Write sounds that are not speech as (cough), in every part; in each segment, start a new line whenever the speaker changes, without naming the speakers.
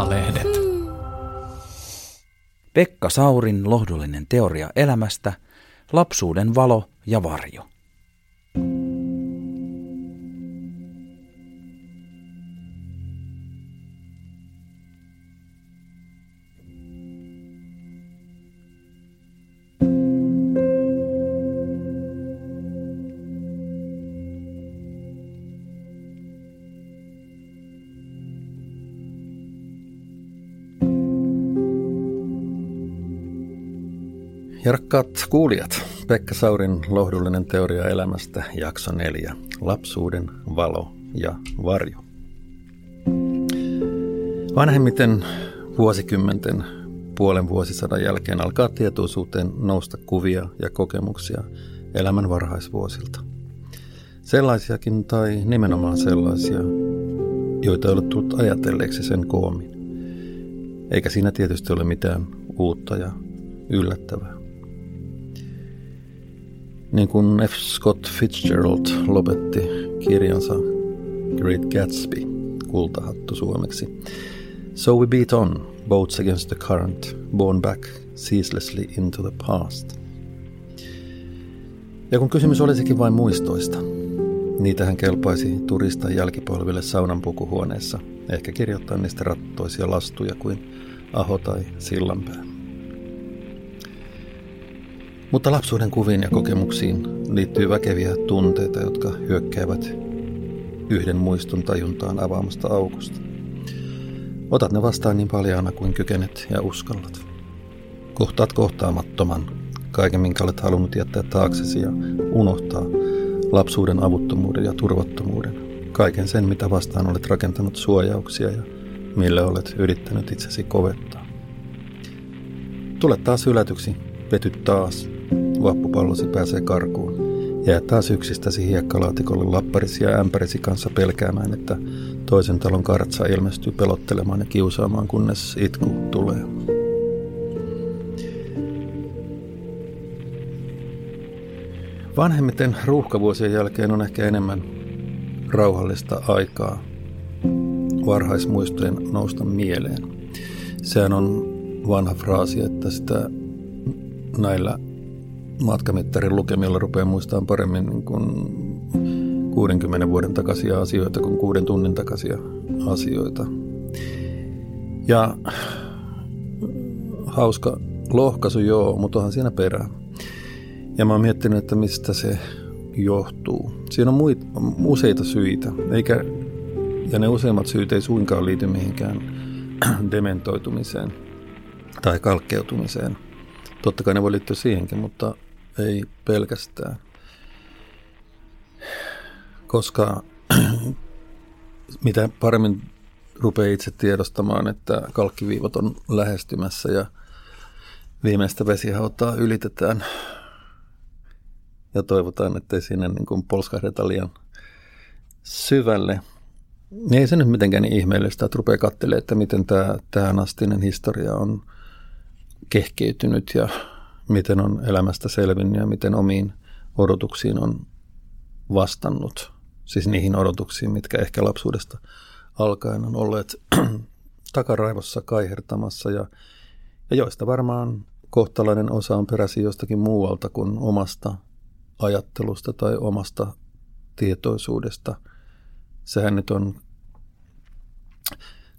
Maalehdet.
Pekka Saurin lohdullinen teoria elämästä, lapsuuden valo ja varjo.
Ja rakkaat kuulijat, Pekka Saurin lohdullinen teoria elämästä, jakso neljä, lapsuuden valo ja varjo. Vanhemmiten vuosikymmenten puolen vuosisadan jälkeen alkaa tietoisuuteen nousta kuvia ja kokemuksia elämän varhaisvuosilta. Sellaisiakin tai nimenomaan sellaisia, joita ei ole tullut ajatelleeksi sen koomin. Eikä siinä tietysti ole mitään uutta ja yllättävää. Niin kuin F. Scott Fitzgerald lopetti kirjansa Great Gatsby, kultahattu suomeksi. So we beat on, boats against the current, borne back ceaselessly into the past. Ja kun kysymys olisikin vain muistoista, niitähän kelpaisi turistan jälkipolville saunan pukuhuoneessa, ehkä kirjoittaa niistä rattoisia lastuja kuin Aho tai Sillanpää. Mutta lapsuuden kuviin ja kokemuksiin liittyy väkeviä tunteita, jotka hyökkäävät yhden muiston tajuntaan avaamasta aukosta. Otat ne vastaan niin paljaana kuin kykenet ja uskallat. Kohtaat kohtaamattoman, kaiken minkä olet halunnut jättää taaksesi ja unohtaa lapsuuden avuttomuuden ja turvattomuuden. Kaiken sen, mitä vastaan olet rakentanut suojauksia ja mille olet yrittänyt itsesi kovettaa. Tule taas ylätyksi, vetyt taas, vappupallosi pääsee karkuun. Jää taas yksistäsi hiekkalaatikolle lapparisi ja ämpärisi kanssa pelkäämään, että toisen talon kartsa ilmestyy pelottelemaan ja kiusaamaan, kunnes itku tulee. Vanhemmiten ruuhkavuosien jälkeen on ehkä enemmän rauhallista aikaa varhaismuistojen nousta mieleen. Sehän on vanha fraasi, että sitä näillä matkamittarin lukemilla rupeaa muistamaan paremmin niin kuin 60 vuoden takaisia asioita kuin kuuden tunnin takaisia asioita. Ja hauska lohkaisu joo, mutta onhan siinä perää. Ja mä oon miettinyt, että mistä se johtuu. Siinä on muit, useita syitä, eikä, ja ne useimmat syyt ei suinkaan liity mihinkään (clears throat) dementoitumiseen tai kalkkeutumiseen. Totta kai ne voi liittyä siihenkin, mutta ei pelkästään. Koska (clears throat) mitä paremmin rupeaa itse tiedostamaan, että kalkkiviivat on lähestymässä ja viimeistä vesihautaa ylitetään ja toivotaan, ettei siinä niin kuin polskahdeta liian syvälle. Niin ei se nyt mitenkään niin ihmeellistä, että rupeaa katselemaan, että miten tämä tähän astinen historia on kehkeytynyt ja miten on elämästä selvinnyt ja miten omiin odotuksiin on vastannut. Siis niihin odotuksiin, mitkä ehkä lapsuudesta alkaen on olleet (clears throat) takaraivossa kaihertamassa ja, ja joista varmaan kohtalainen osa on peräisin jostakin muualta kuin omasta ajattelusta tai omasta tietoisuudesta. Sehän nyt on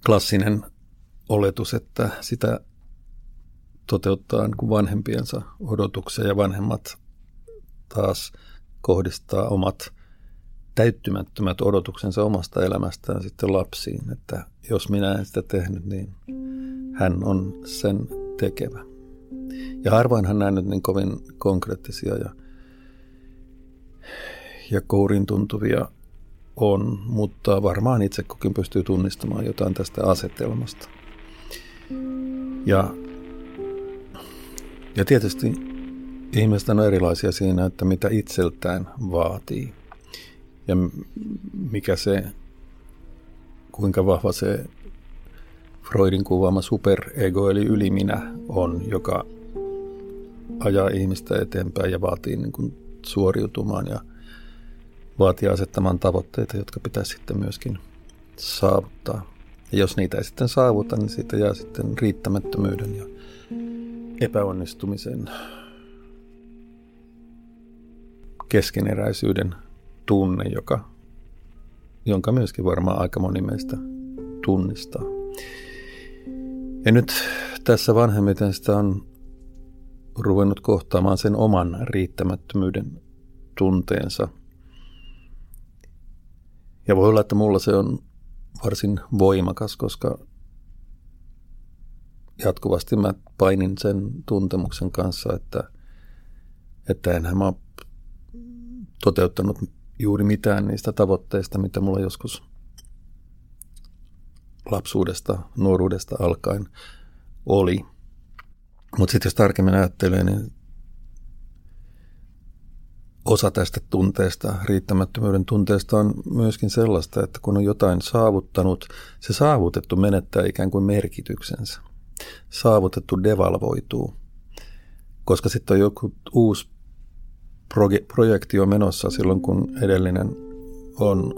klassinen oletus, että sitä toteuttaa niin kuin vanhempiensa odotuksia ja vanhemmat taas kohdistaa omat täyttymättömät odotuksensa omasta elämästään sitten lapsiin, että jos minä en sitä tehnyt, niin hän on sen tekevä. Ja harvoinhan näin nyt niin kovin konkreettisia ja, ja kourin tuntuvia on, mutta varmaan itse kukin pystyy tunnistamaan jotain tästä asetelmasta. Ja ja tietysti ihmiset on erilaisia siinä, että mitä itseltään vaatii ja mikä se, kuinka vahva se Freudin kuvaama superego eli yliminä on, joka ajaa ihmistä eteenpäin ja vaatii niin kuin suoriutumaan ja vaatii asettamaan tavoitteita, jotka pitäisi sitten myöskin saavuttaa. Ja jos niitä ei sitten saavuta, niin siitä jää sitten riittämättömyyden ja epäonnistumisen keskeneräisyyden tunne, joka, jonka myöskin varmaan aika moni meistä tunnistaa. Ja nyt tässä vanhemmiten sitä on ruvennut kohtaamaan sen oman riittämättömyyden tunteensa. Ja voi olla, että mulla se on varsin voimakas, koska jatkuvasti mä painin sen tuntemuksen kanssa, että, että enhän mä toteuttanut juuri mitään niistä tavoitteista, mitä mulla joskus lapsuudesta, nuoruudesta alkaen oli. Mutta sitten jos tarkemmin ajattelee, niin osa tästä tunteesta, riittämättömyyden tunteesta on myöskin sellaista, että kun on jotain saavuttanut, se saavutettu menettää ikään kuin merkityksensä. Saavutettu devalvoituu, koska sitten on joku uusi projekti on menossa silloin, kun edellinen on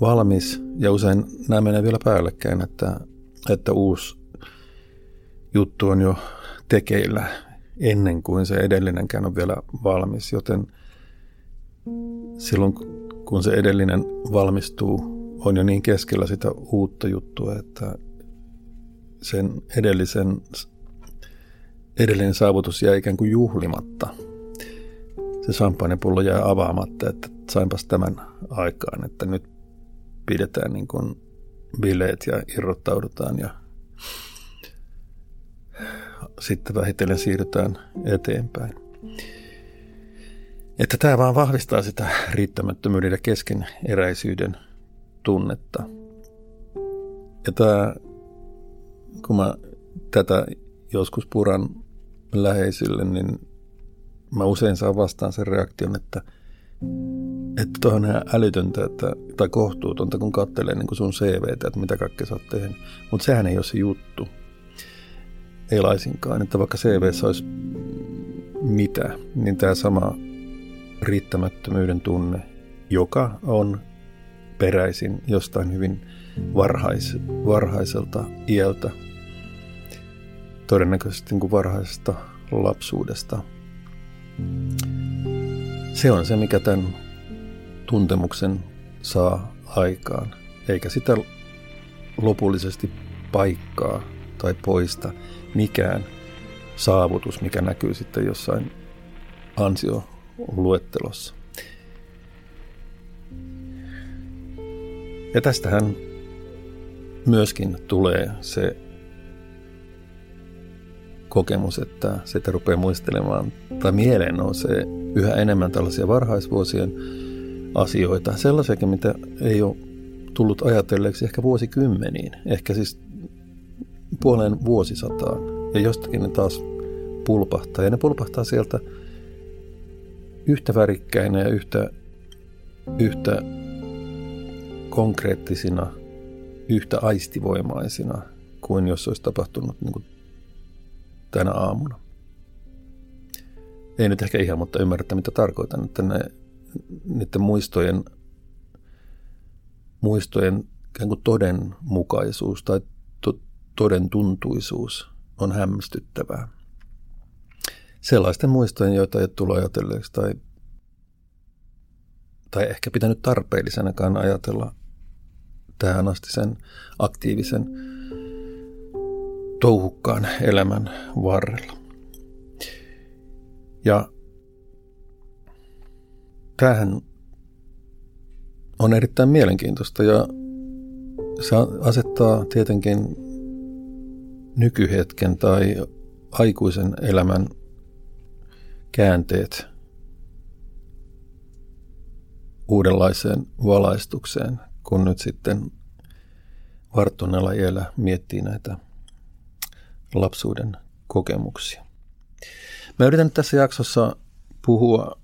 valmis, ja usein nämä menee vielä päällekkäin, että, että uusi juttu on jo tekeillä ennen kuin se edellinenkään on vielä valmis, joten silloin kun se edellinen valmistuu, on jo niin keskellä sitä uutta juttua, että sen edellisen, edellinen saavutus jää ikään kuin juhlimatta – se champagnepullo jää avaamatta, että sainpas tämän aikaan, että nyt pidetään niin kuin bileet ja irrottaudutaan ja sitten vähitellen siirrytään eteenpäin. Että tämä vaan vahvistaa sitä riittämättömyyden ja keskeneräisyyden tunnetta. Ja tämä, kun mä tätä joskus puran läheisille, niin mä usein saan vastaan sen reaktion, että että tuohon on ihan älytöntä että, tai kohtuutonta, kun katselee niin sun CVtä, että mitä kaikkea sä oot tehnyt. Mutta sehän ei ole se juttu. Ei laisinkaan. Että vaikka CVssä olisi mitä, niin tämä sama riittämättömyyden tunne, joka on peräisin jostain hyvin varhais, varhaiselta iältä, todennäköisesti niin kuin varhaisesta lapsuudesta – se on se, mikä tämän tuntemuksen saa aikaan, eikä sitä lopullisesti paikkaa tai poista mikään saavutus, mikä näkyy sitten jossain ansioluettelossa. Ja tästähän myöskin tulee se kokemus, että sitä rupeaa muistelemaan, tai mieleen nousee yhä enemmän tällaisia varhaisvuosien asioita, sellaisiakin, mitä ei ole tullut ajatelleeksi ehkä vuosikymmeniin, ehkä siis puoleen vuosisataan. Ja jostakin ne taas pulpahtaa, ja ne pulpahtaa sieltä yhtä värikkäinä ja yhtä, yhtä konkreettisina, yhtä aistivoimaisina kuin jos olisi tapahtunut niin kuin tänä aamuna. Ei nyt ehkä ihan, mutta ymmärrätte mitä tarkoitan, että ne, niiden muistojen, muistojen ikään kuin todenmukaisuus tai to, toden tuntuisuus on hämmästyttävää. Sellaisten muistojen, joita ei tule ajatelleeksi tai, tai ehkä pitänyt tarpeellisenakaan ajatella tähän asti sen aktiivisen touhukkaan elämän varrella. Ja tämähän on erittäin mielenkiintoista ja se asettaa tietenkin nykyhetken tai aikuisen elämän käänteet uudenlaiseen valaistukseen, kun nyt sitten varttuneella iällä miettii näitä lapsuuden kokemuksia. Mä yritän tässä jaksossa puhua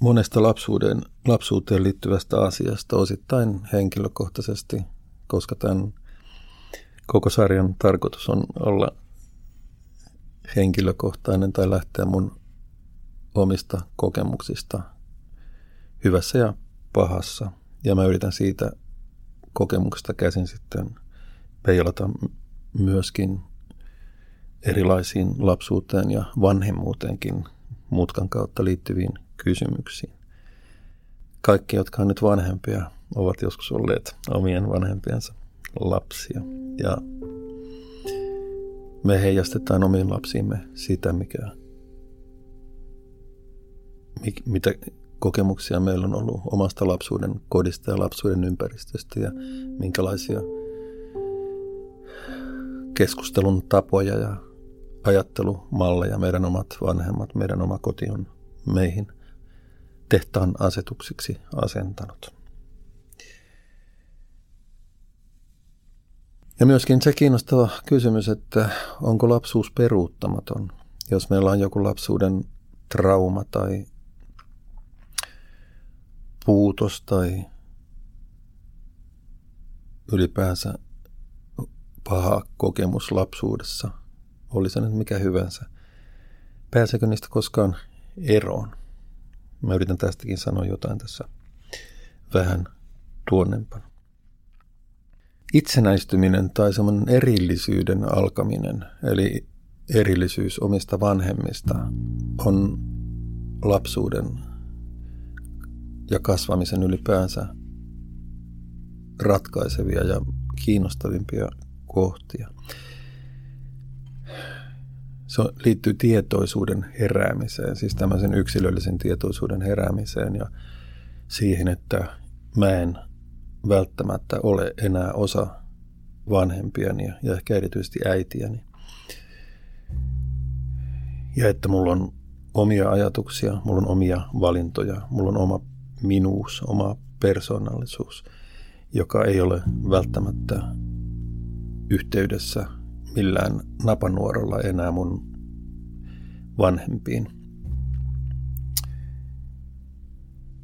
monesta lapsuuden, lapsuuteen liittyvästä asiasta, osittain henkilökohtaisesti, koska tämän koko sarjan tarkoitus on olla henkilökohtainen tai lähteä mun omista kokemuksista hyvässä ja pahassa. Ja mä yritän siitä kokemuksesta käsin sitten peilata myöskin erilaisiin lapsuuteen ja vanhemmuuteenkin mutkan kautta liittyviin kysymyksiin. Kaikki, jotka on nyt vanhempia, ovat joskus olleet omien vanhempiensa lapsia. Ja me heijastetaan omiin lapsiimme sitä, mikä, mitä kokemuksia meillä on ollut omasta lapsuuden kodista ja lapsuuden ympäristöstä ja minkälaisia keskustelun tapoja ja ajattelumalleja meidän omat vanhemmat, meidän oma koti on meihin tehtaan asetuksiksi asentanut. Ja myöskin se kiinnostava kysymys, että onko lapsuus peruuttamaton, jos meillä on joku lapsuuden trauma tai puutos tai ylipäänsä paha kokemus lapsuudessa, oli se nyt mikä hyvänsä. Pääseekö niistä koskaan eroon? Mä yritän tästäkin sanoa jotain tässä vähän tuonnempana. Itsenäistyminen tai semmoinen erillisyyden alkaminen, eli erillisyys omista vanhemmista, on lapsuuden ja kasvamisen ylipäänsä ratkaisevia ja kiinnostavimpia kohtia. Se liittyy tietoisuuden heräämiseen, siis tämmöisen yksilöllisen tietoisuuden heräämiseen ja siihen, että mä en välttämättä ole enää osa vanhempiani ja ehkä erityisesti äitiäni. Ja että mulla on omia ajatuksia, mulla on omia valintoja, mulla on oma minuus, oma persoonallisuus, joka ei ole välttämättä yhteydessä millään napanuorolla enää mun vanhempiin.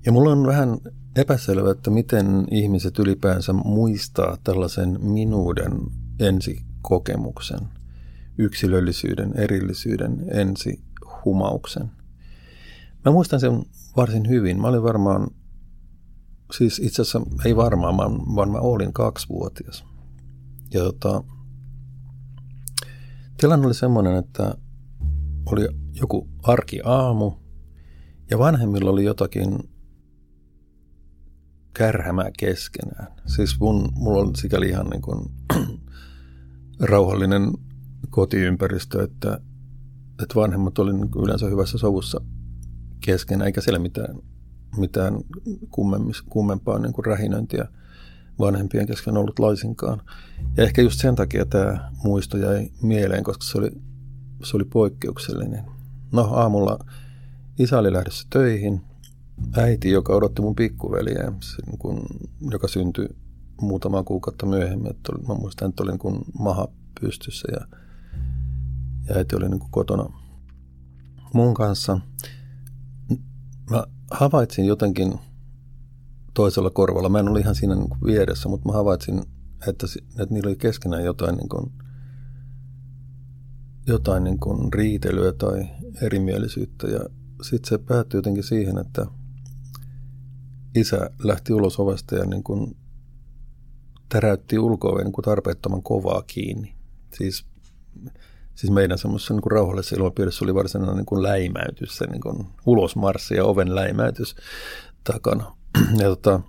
Ja mulla on vähän epäselvä, että miten ihmiset ylipäänsä muistaa tällaisen minuuden ensikokemuksen, yksilöllisyyden, erillisyyden ensihumauksen. Mä muistan sen varsin hyvin. Mä olin varmaan, siis itse asiassa ei varmaan, vaan mä olin kaksivuotias. Ja tota, tilanne oli semmoinen, että oli joku arkiaamu ja vanhemmilla oli jotakin kärhämää keskenään. Siis mun, mulla on sikäli ihan niin kuin (clears throat) rauhallinen kotiympäristö, että, että vanhemmat oli niin yleensä hyvässä sovussa keskenään, eikä siellä mitään, mitään kummempaa niin kuin rähinöintiä vanhempien kesken ollut laisinkaan. Ja ehkä just sen takia tämä muisto jäi mieleen, koska se oli, se oli poikkeuksellinen. No aamulla isä oli lähdössä töihin. Äiti, joka odotti mun pikkuveliä, niin kun, joka syntyi muutama kuukautta myöhemmin. Että oli, mä muistan, että oli niin kuin maha pystyssä ja, ja äiti oli niin kuin kotona mun kanssa. Mä havaitsin jotenkin toisella korvalla. Mä en ollut ihan siinä niin kuin vieressä, mutta mä havaitsin, että, että niillä oli keskenään jotain, niin kuin, jotain niin kuin riitelyä tai erimielisyyttä. Ja sitten se päättyi jotenkin siihen, että isä lähti ulos ovesta ja niin kuin täräytti ulkoa niin kuin tarpeettoman kovaa kiinni. Siis, siis meidän semmoisessa niin rauhallisessa ilmapiirissä oli varsinainen niin kuin läimäytys, se niin kuin ulosmarssi ja oven läimäytys takana. Ja tota,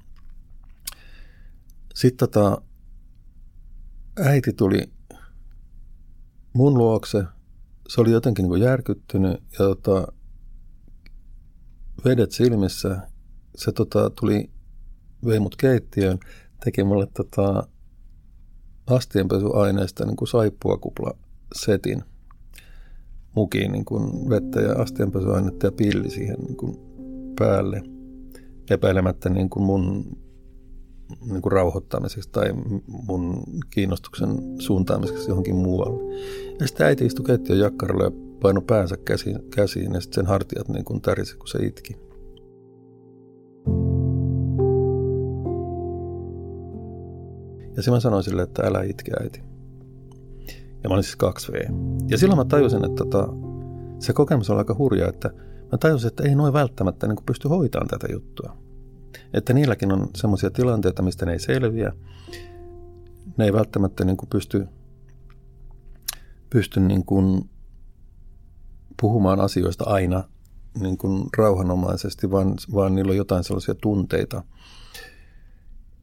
sitten tota, äiti tuli mun luokse. Se oli jotenkin niin järkyttynyt ja tota, vedet silmissä. Se tota, tuli, vei mut keittiöön, teki mulle tota, astianpesuaineesta niin saippuakupla setin mukiin niin kuin vettä ja astianpesuainetta ja pilli siihen niin kuin päälle – epäilemättä niin kuin mun niin kuin rauhoittamiseksi tai mun kiinnostuksen suuntaamiseksi johonkin muualle. Ja sitten äiti istui keittiön jakkaralla ja painoi päänsä käsiin, käsiin ja sitten sen hartiat niin kuin tärisi, kun se itki. Ja sitten mä sanoin sille, että älä itke äiti. Ja mä olin siis 2V. Ja silloin mä tajusin, että tota, se kokemus oli aika hurja, että mä tajusin, että ei noin välttämättä niin pysty hoitamaan tätä juttua. Että niilläkin on semmoisia tilanteita, mistä ne ei selviä. Ne ei välttämättä niin pysty, pysty niin kuin puhumaan asioista aina niin kuin rauhanomaisesti, vaan, vaan niillä on jotain sellaisia tunteita,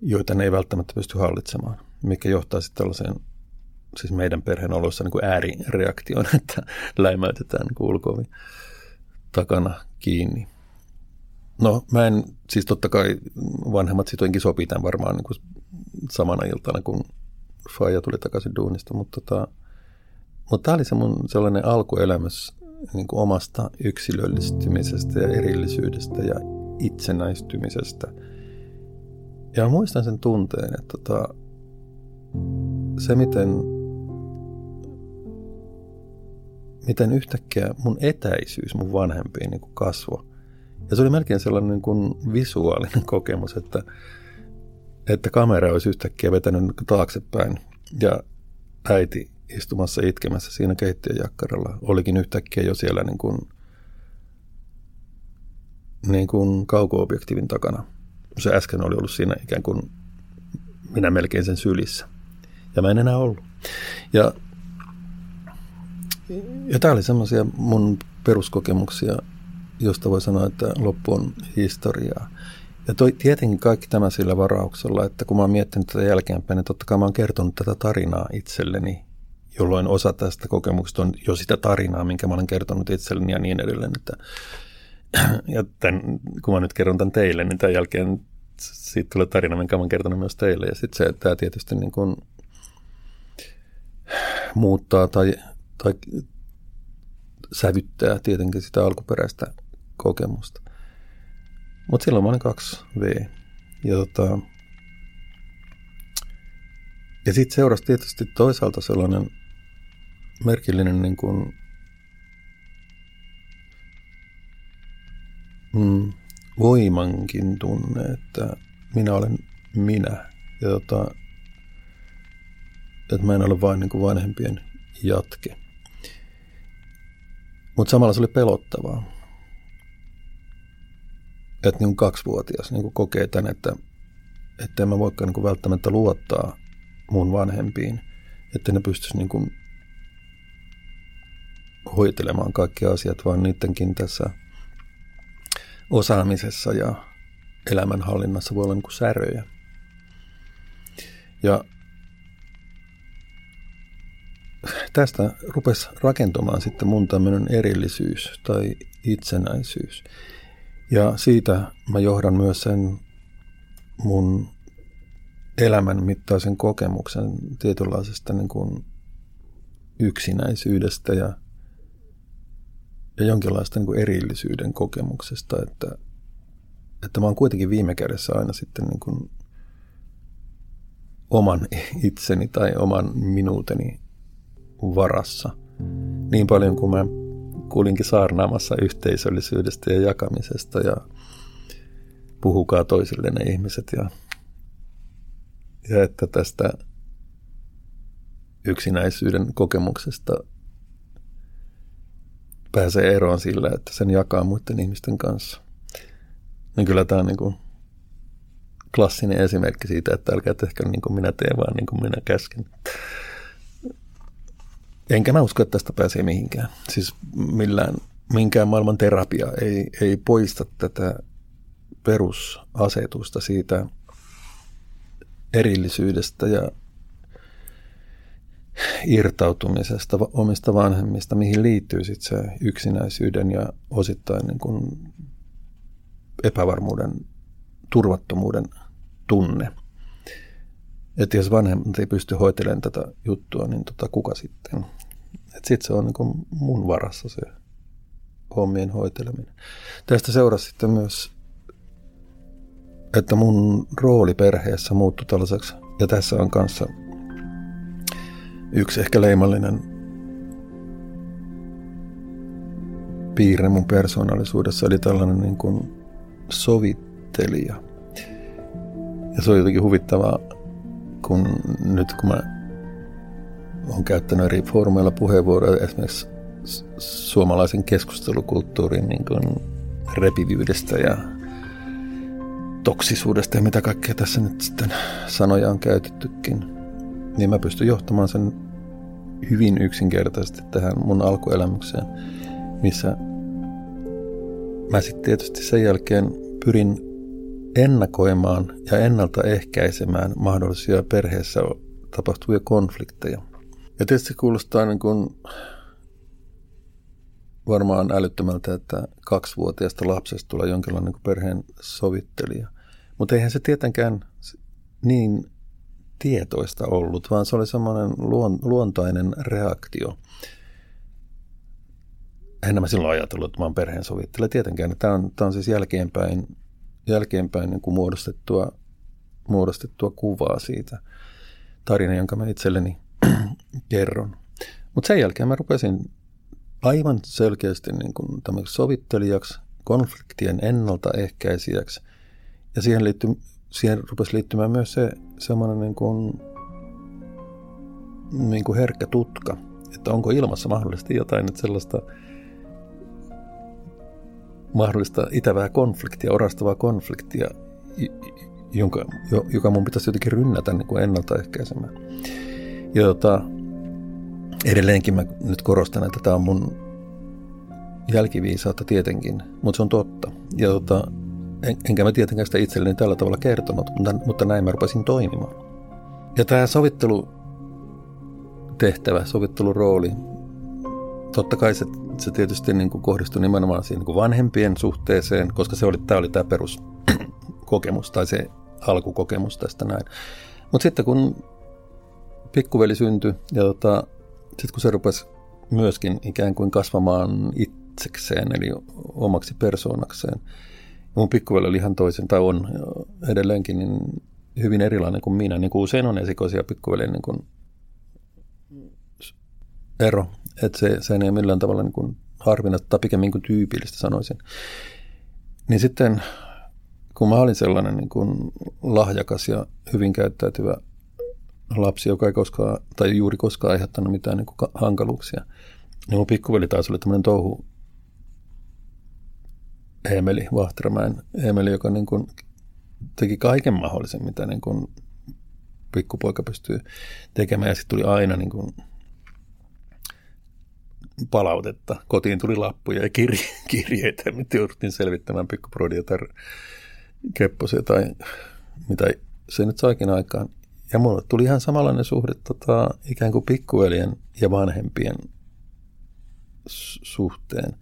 joita ne ei välttämättä pysty hallitsemaan, mikä johtaa sitten tällaiseen, siis meidän perheen oloissa niin kuin äärireaktioon, (laughs) että läimäytetään niin ulkovi takana kiinni. No mä en, siis totta kai vanhemmat sitoinkin sopii tämän varmaan niin kuin samana iltana, kun Faija tuli takaisin duunista, mutta tota, mutta tämä oli se mun sellainen alkuelämys niin kuin omasta yksilöllistymisestä ja erillisyydestä ja itsenäistymisestä. Ja muistan sen tunteen, että tota, se miten, miten yhtäkkiä mun etäisyys mun vanhempiin niin kasvoi. Ja se oli melkein sellainen niin kuin visuaalinen (laughs) kokemus, että, että kamera olisi yhtäkkiä vetänyt niin taaksepäin ja äiti istumassa itkemässä siinä keittiön jakkaralla. Olikin yhtäkkiä jo siellä niin kuin, niin kuin kauko-objektiivin takana. Se äsken oli ollut siinä ikään kuin minä melkein sen sylissä. Ja mä en enää ollut. Ja, ja tämä oli semmoisia mun peruskokemuksia, josta voi sanoa, että loppu on historiaa. Ja toi, tietenkin kaikki tämä sillä varauksella, että kun mä oon miettinyt tätä jälkeenpäin, niin totta kai mä oon kertonut tätä tarinaa itselleni jolloin osa tästä kokemuksesta on jo sitä tarinaa, minkä mä olen kertonut itselleni ja niin edelleen. Että, (clears throat) ja tämän, kun mä nyt kerron tämän teille, niin tämän jälkeen siitä tulee tarina, minkä mä olen kertonut myös teille. Ja sitten se, että tämä tietysti niin kuin muuttaa tai, tai sävyttää tietenkin sitä alkuperäistä kokemusta. Mutta silloin mä olin 2V. Ja, tota, ja sitten seurasi tietysti toisaalta sellainen merkillinen niin kuin, mm, voimankin tunne, että minä olen minä. Ja tota, että mä en ole vain niin kuin vanhempien jatke. Mutta samalla se oli pelottavaa. Että niin kaksivuotias niin kokee tämän, että, että en mä voikaan niin välttämättä luottaa mun vanhempiin, että ne pystyisi niin kuin hoitelemaan kaikki asiat, vaan niidenkin tässä osaamisessa ja elämänhallinnassa voi olla niin kuin säröjä. Ja tästä rupesi rakentumaan sitten mun tämmöinen erillisyys tai itsenäisyys. Ja siitä mä johdan myös sen mun elämän mittaisen kokemuksen tietynlaisesta niin kuin yksinäisyydestä ja ja jonkinlaista niin kuin erillisyyden kokemuksesta, että, että mä oon kuitenkin viime kädessä aina sitten niin kuin oman itseni tai oman minuuteni varassa. Niin paljon kuin mä kuulinkin saarnaamassa yhteisöllisyydestä ja jakamisesta ja puhukaa toisille ne ihmiset ja, ja että tästä yksinäisyyden kokemuksesta pääsee eroon sillä, että sen jakaa muiden ihmisten kanssa. Niin kyllä tämä on niin kuin klassinen esimerkki siitä, että älkää tehkö niin kuin minä teen, vaan niin kuin minä käsken. Enkä mä usko, että tästä pääsee mihinkään. Siis millään, minkään maailman terapia ei, ei poista tätä perusasetusta siitä erillisyydestä ja irtautumisesta omista vanhemmista, mihin liittyy sitten se yksinäisyyden ja osittain niin kuin epävarmuuden, turvattomuuden tunne. Että jos vanhemmat ei pysty hoitelemaan tätä juttua, niin tota, kuka sitten? Sitten se on niin mun varassa se hommien hoiteleminen. Tästä seurasi sitten myös, että mun rooli perheessä muuttui tällaiseksi, ja tässä on kanssa yksi ehkä leimallinen piirre mun persoonallisuudessa oli tällainen niin kuin sovittelija. Ja se on jotenkin huvittavaa, kun nyt kun mä olen käyttänyt eri foorumeilla puheenvuoroja esimerkiksi suomalaisen keskustelukulttuurin niin kuin repivyydestä ja toksisuudesta ja mitä kaikkea tässä nyt sitten sanoja on käytettykin, niin mä pystyn johtamaan sen hyvin yksinkertaisesti tähän mun alkuelämykseen, missä mä sitten tietysti sen jälkeen pyrin ennakoimaan ja ennaltaehkäisemään mahdollisia perheessä tapahtuvia konflikteja. Ja tietysti kuulostaa niin kuin varmaan älyttömältä, että kaksivuotiaasta lapsesta tulee jonkinlainen niin perheen sovittelija. Mutta eihän se tietenkään niin tietoista ollut, vaan se oli semmoinen luontainen reaktio. En mä silloin ajatellut, että mä oon perheen sovittelija. Tietenkään, tämä on, tämä on siis jälkeenpäin, jälkeenpäin niin kuin muodostettua, muodostettua kuvaa siitä tarina, jonka mä itselleni (clears throat) kerron. Mutta sen jälkeen mä rupesin aivan selkeästi niin kuin sovittelijaksi, konfliktien ennaltaehkäisijäksi. Ja siihen, liitty, siihen rupesi liittymään myös se semmoinen niin kuin, niin kuin herkkä tutka, että onko ilmassa mahdollisesti jotain että sellaista mahdollista itävää konfliktia, orastavaa konfliktia, jonka, joka mun pitäisi jotenkin rynnätä niin kuin ennaltaehkäisemään. Ja tota, edelleenkin mä nyt korostan, että tämä on mun jälkiviisautta tietenkin, mutta se on totta. Ja tota, en, enkä mä tietenkään sitä itselleni tällä tavalla kertonut, mutta, mutta näin mä rupesin toimimaan. Ja tämä sovittelu tehtävä, sovittelurooli, totta kai se, se tietysti niin kuin kohdistui nimenomaan siihen niin kuin vanhempien suhteeseen, koska se oli, tämä oli tämä peruskokemus (clears throat) tai se alkukokemus tästä näin. Mutta sitten kun pikkuveli syntyi ja tota, sitten kun se rupesi myöskin ikään kuin kasvamaan itsekseen, eli omaksi persoonakseen, mun pikkuveli oli ihan toisen, tai on edelleenkin niin hyvin erilainen kuin minä, niin kuin usein on esikoisia pikkuveljen niin kuin ero, että se, se ei ole millään tavalla niin kuin harvinaista tai pikemmin kuin tyypillistä sanoisin. Niin sitten kun mä olin sellainen niin kuin lahjakas ja hyvin käyttäytyvä lapsi, joka ei koskaan, tai juuri koskaan aiheuttanut mitään niin kuin hankaluuksia. Niin mun pikkuveli taas oli tämmöinen touhu Emeli Vahtramäen Emeli, joka niin kuin teki kaiken mahdollisen, mitä niin kuin pikkupoika pystyy tekemään. Ja sitten tuli aina niin kuin palautetta. Kotiin tuli lappuja ja kirje, (laughs) kirjeitä, mitä jouduttiin selvittämään pikkuprodia tai kepposia tai mitä se nyt saikin aikaan. Ja mulle tuli ihan samanlainen suhde tota, ikään kuin pikkuveljen ja vanhempien suhteen.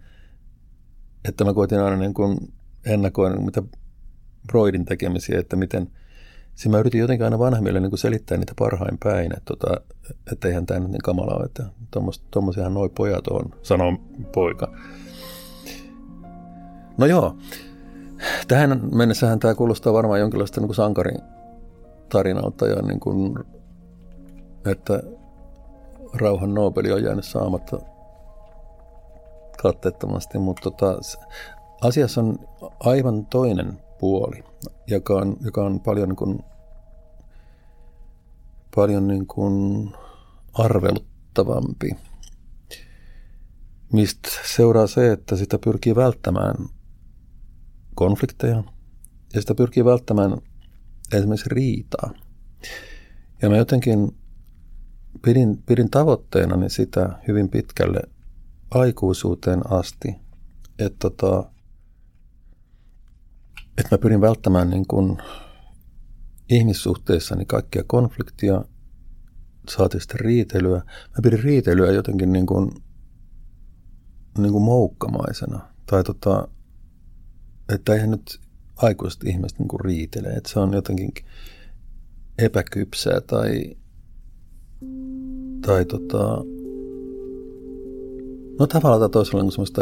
Että mä koitin aina niin kuin ennakoida mitä Broidin tekemisiä, että miten, siis mä yritin jotenkin aina vanhemmille niin selittää niitä parhain päin, että, tota, eihän tämä nyt niin kamala ole, että tuommoisiahan noi pojat on, sanoo poika. No joo, tähän mennessähän tämä kuulostaa varmaan jonkinlaista niin kuin sankarin tarinalta ja niin kuin, että rauhan Nobeli on jäänyt saamatta katteettomasti, mutta tota, asiassa on aivan toinen puoli, joka on, joka on paljon, niin kuin, paljon niin kuin arveluttavampi, mistä seuraa se, että sitä pyrkii välttämään konflikteja ja sitä pyrkii välttämään esimerkiksi riitaa. Ja mä jotenkin pidin, pidin tavoitteena sitä hyvin pitkälle aikuisuuteen asti, että tota, että mä pyrin välttämään niin kuin ihmissuhteissani kaikkia konfliktia, saati sitten riitelyä. Mä pidin riitelyä jotenkin niin kuin, niin kuin moukkamaisena. Tai tota, että eihän nyt aikuiset ihmiset niin riitelee, että se on jotenkin epäkypsää tai, tai tota, no tavallaan toisella niin semmoista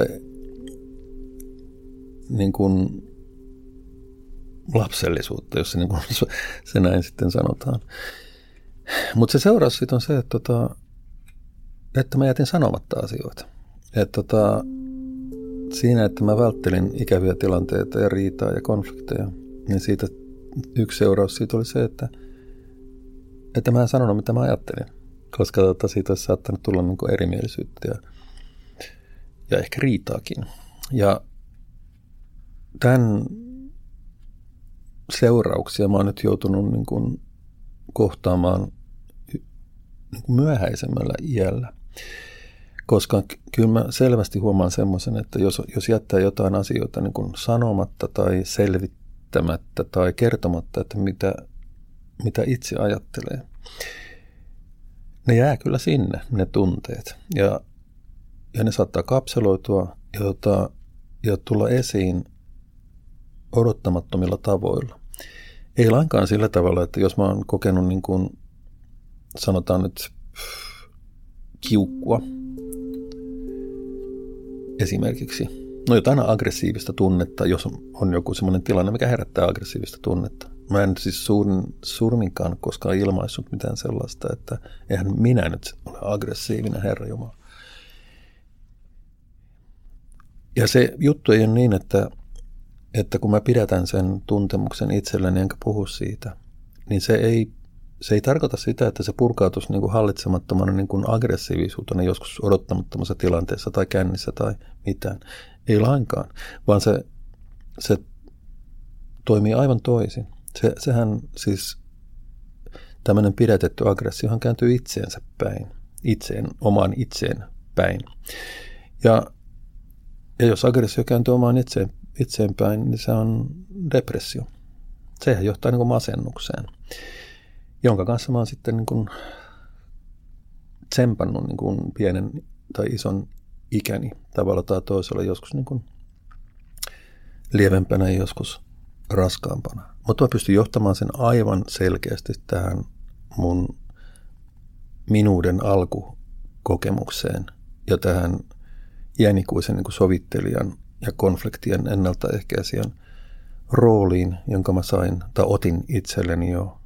niin kuin lapsellisuutta, jos se, niin kuin, (laughs) se näin sitten sanotaan. Mutta se seuraus siitä on se, että, tota, että mä jätin sanomatta asioita. Että tota, siinä, että mä välttelin ikäviä tilanteita ja riitaa ja konflikteja, niin siitä yksi seuraus siitä oli se, että, että mä en sanonut, mitä mä ajattelin. Koska tota, siitä olisi saattanut tulla niin kuin erimielisyyttä ja, ja ehkä riitaakin. Ja tämän seurauksia mä oon nyt joutunut niin kuin kohtaamaan niin kuin myöhäisemmällä iällä. Koska kyllä mä selvästi huomaan semmoisen, että jos, jos jättää jotain asioita niin kuin sanomatta tai selvittämättä tai kertomatta, että mitä, mitä itse ajattelee, ne jää kyllä sinne, ne tunteet. Ja, ja ne saattaa kapseloitua jota, ja tulla esiin odottamattomilla tavoilla. Ei lainkaan sillä tavalla, että jos mä oon kokenut niin kuin, sanotaan nyt kiukkua esimerkiksi, no jotain aggressiivista tunnetta, jos on joku semmoinen tilanne, mikä herättää aggressiivista tunnetta. Mä en siis suurin, surminkaan koskaan ilmaissut mitään sellaista, että eihän minä nyt ole aggressiivinen Herra Jumala. Ja se juttu ei ole niin, että että kun mä pidätän sen tuntemuksen itselleni enkä puhu siitä, niin se ei, se ei tarkoita sitä, että se purkautuisi niin kuin hallitsemattomana niin kuin aggressiivisuutena joskus odottamattomassa tilanteessa tai kännissä tai mitään. Ei lainkaan, vaan se, se toimii aivan toisin. Se, sehän siis, tämmöinen pidätetty aggressiohan kääntyy itseensä päin, itseen, omaan itseen päin. Ja, ja jos aggressio kääntyy omaan itseen itseenpäin, niin se on depressio. Sehän johtaa niin kuin masennukseen, jonka kanssa mä oon sitten niin kuin tsempannut niin kuin pienen tai ison ikäni tavalla tai toisella joskus niin kuin lievempänä ja joskus raskaampana. Mutta mä pystyn johtamaan sen aivan selkeästi tähän mun minuuden alkukokemukseen ja tähän iänikuisen niin sovittelijan ja konfliktien ennaltaehkäisijän rooliin, jonka mä sain tai otin itselleni jo.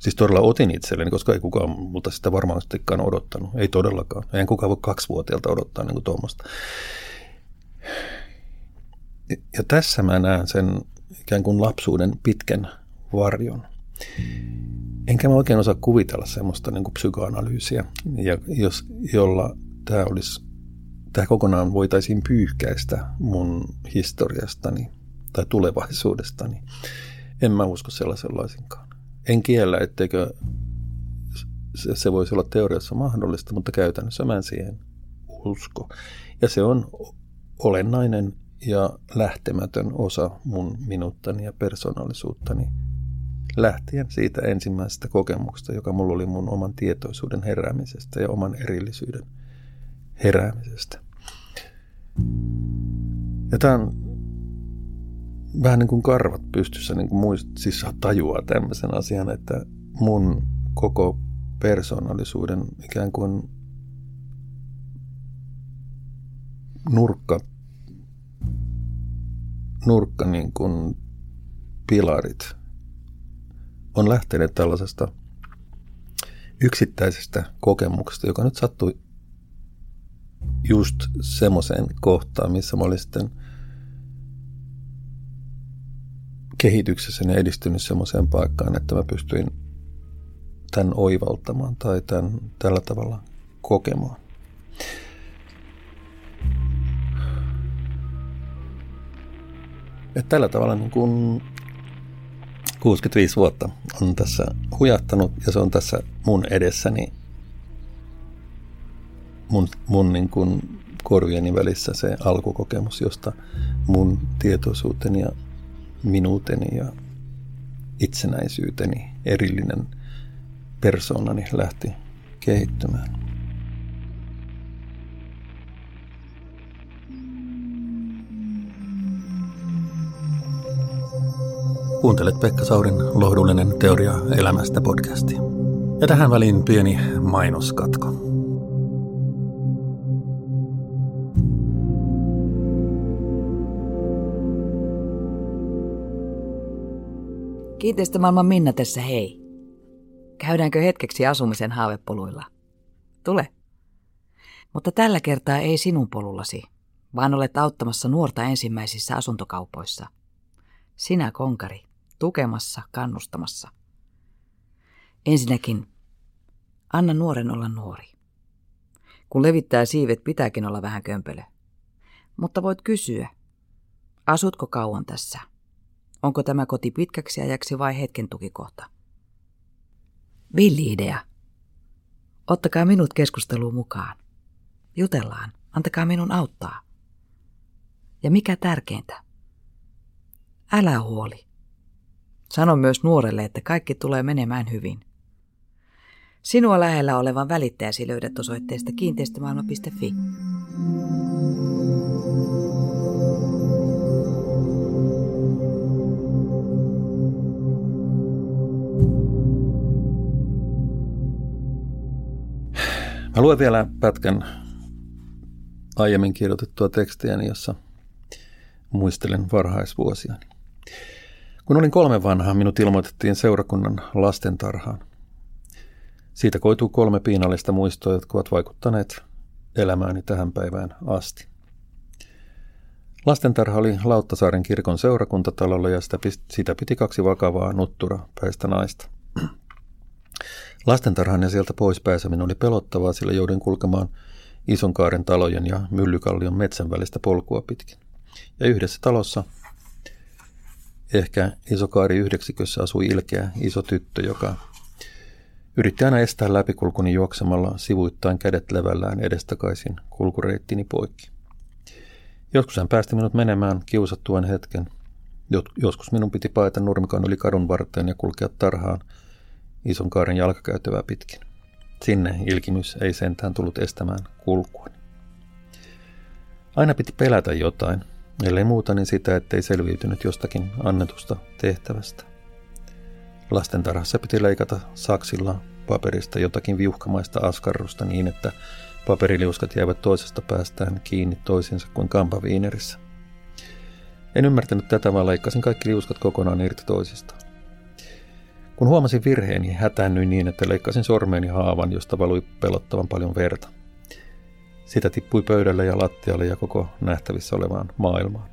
Siis todella otin itselleni, koska ei kukaan multa sitä varmastikaan odottanut. Ei todellakaan. En kukaan voi kaksivuotiaalta odottaa niin kuin tuommoista. Ja tässä mä näen sen ikään kuin lapsuuden pitkän varjon. Enkä mä oikein osaa kuvitella semmoista niin kuin psykoanalyysiä, ja jos, jolla tämä olisi tämä kokonaan voitaisiin pyyhkäistä mun historiastani tai tulevaisuudestani. En mä usko sellaisenlaisinkaan. En kiellä, etteikö se voisi olla teoriassa mahdollista, mutta käytännössä mä en siihen usko. Ja se on olennainen ja lähtemätön osa mun minuuttani ja persoonallisuuttani lähtien siitä ensimmäisestä kokemuksesta, joka mulla oli mun oman tietoisuuden heräämisestä ja oman erillisyyden heräämisestä. Ja tämä on vähän niin kuin karvat pystyssä, niin kuin muist, siis tajuaa tämmöisen asian, että mun koko persoonallisuuden ikään kuin nurkka, nurkka niin kuin pilarit on lähtenyt tällaisesta yksittäisestä kokemuksesta, joka nyt sattui just semmoiseen kohtaan, missä mä olin sitten kehityksessä ja edistynyt semmoiseen paikkaan, että mä pystyin tämän oivaltamaan tai tämän tällä tavalla kokemaan. Et tällä tavalla niin kuin 65 vuotta on tässä hujahtanut ja se on tässä mun edessäni mun, mun niin kuin korvieni välissä se alkukokemus, josta mun tietoisuuteni ja minuuteni ja itsenäisyyteni, erillinen persoonani lähti kehittymään. Kuuntelet Pekka Saurin lohdullinen teoria elämästä podcasti. Ja tähän väliin pieni mainoskatko.
Kiinteistömaailman Minna tässä hei. Käydäänkö hetkeksi asumisen haavepoluilla? Tule. Mutta tällä kertaa ei sinun polullasi, vaan olet auttamassa nuorta ensimmäisissä asuntokaupoissa. Sinä, konkari, tukemassa, kannustamassa. Ensinnäkin, anna nuoren olla nuori. Kun levittää siivet, pitääkin olla vähän kömpelö. Mutta voit kysyä, asutko kauan tässä? Onko tämä koti pitkäksi ajaksi vai hetken tukikohta? Villi-idea. Ottakaa minut keskusteluun mukaan. Jutellaan. Antakaa minun auttaa. Ja mikä tärkeintä? Älä huoli. Sano myös nuorelle, että kaikki tulee menemään hyvin. Sinua lähellä olevan välittäjäsi löydät osoitteesta kiinteistömaailma.fi.
Mä luen vielä pätkän aiemmin kirjoitettua tekstiäni, jossa muistelen varhaisvuosiani. Kun olin kolme vanha, minut ilmoitettiin seurakunnan lastentarhaan. Siitä koituu kolme piinallista muistoa, jotka ovat vaikuttaneet elämääni tähän päivään asti. Lastentarha oli Lauttasaaren kirkon seurakuntatalolla ja sitä piti kaksi vakavaa nuttura päistä naista. Lastentarhan ja sieltä pois pääseminen oli pelottavaa, sillä joudun kulkemaan Isonkaaren talojen ja Myllykallion metsän välistä polkua pitkin. Ja yhdessä talossa, ehkä Isokaari yhdeksikössä, asui ilkeä iso tyttö, joka yritti aina estää läpikulkuni juoksemalla sivuittain kädet levällään edestakaisin kulkureittini poikki. Joskus hän päästi minut menemään kiusattuan hetken. Joskus minun piti paeta nurmikon yli kadun varteen ja kulkea tarhaan – ison kaaren jalkakäytävää pitkin. Sinne ilkimys ei sentään tullut estämään kulkua. Aina piti pelätä jotain, ellei muuta niin sitä, ettei selviytynyt jostakin annetusta tehtävästä. Lastentarhassa piti leikata saksilla paperista jotakin viuhkamaista askarrusta niin, että paperiliuskat jäivät toisesta päästään kiinni toisiinsa kuin kampaviinerissä. En ymmärtänyt tätä, vaan leikkasin kaikki liuskat kokonaan irti toisistaan. Kun huomasin virheeni, hätäännyin niin, että leikkasin sormeeni haavan, josta valui pelottavan paljon verta. Sitä tippui pöydälle ja lattialle ja koko nähtävissä olevaan maailmaan.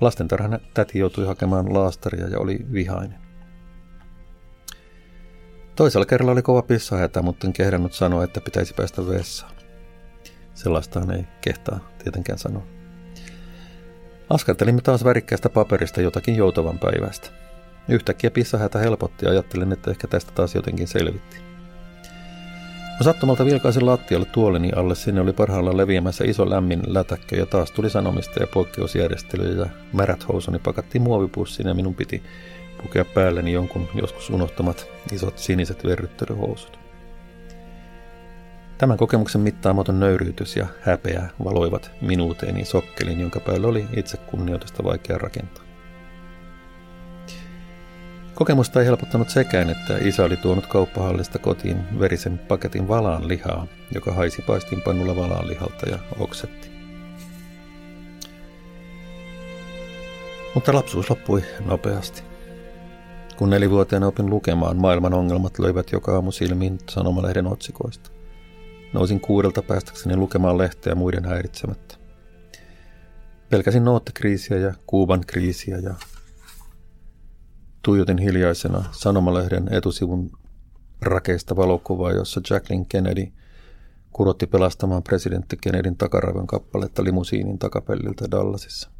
Lastentarhan täti joutui hakemaan laastaria ja oli vihainen. Toisella kerralla oli kova pissahätä, mutta en kehdannut sanoa, että pitäisi päästä vessaan. Sellaistaan ei kehtaa tietenkään sanoa. Askartelimme taas värikkäästä paperista jotakin joutavan päivästä. Yhtäkkiä pissahätä helpotti ja ajattelin, että ehkä tästä taas jotenkin selvitti. No sattumalta vilkaisin lattialle tuolini alle, sinne oli parhaillaan leviämässä iso lämmin lätäkkö ja taas tuli sanomista ja poikkeusjärjestelyjä ja märät housuni pakattiin muovipussiin ja minun piti pukea päälleni jonkun joskus unohtamat isot siniset verryttelyhousut. Tämän kokemuksen mittaamaton nöyryytys ja häpeä valoivat minuuteeni sokkelin, jonka päällä oli itse kunnioitusta vaikea rakentaa. Kokemusta ei helpottanut sekään, että isä oli tuonut kauppahallista kotiin verisen paketin valaan lihaa, joka haisi paistinpannulla valaan lihalta ja oksetti. Mutta lapsuus loppui nopeasti. Kun nelivuotiaana opin lukemaan, maailman ongelmat löivät joka aamu silmiin sanomalehden otsikoista. Nousin kuudelta päästäkseni lukemaan lehteä muiden häiritsemättä. Pelkäsin noottikriisiä ja Kuuban kriisiä ja Tuijotin hiljaisena sanomalehden etusivun rakeista valokuvaa, jossa Jacqueline Kennedy kurotti pelastamaan presidentti Kennedyn takaraivon kappaletta limusiinin takapelliltä Dallasissa.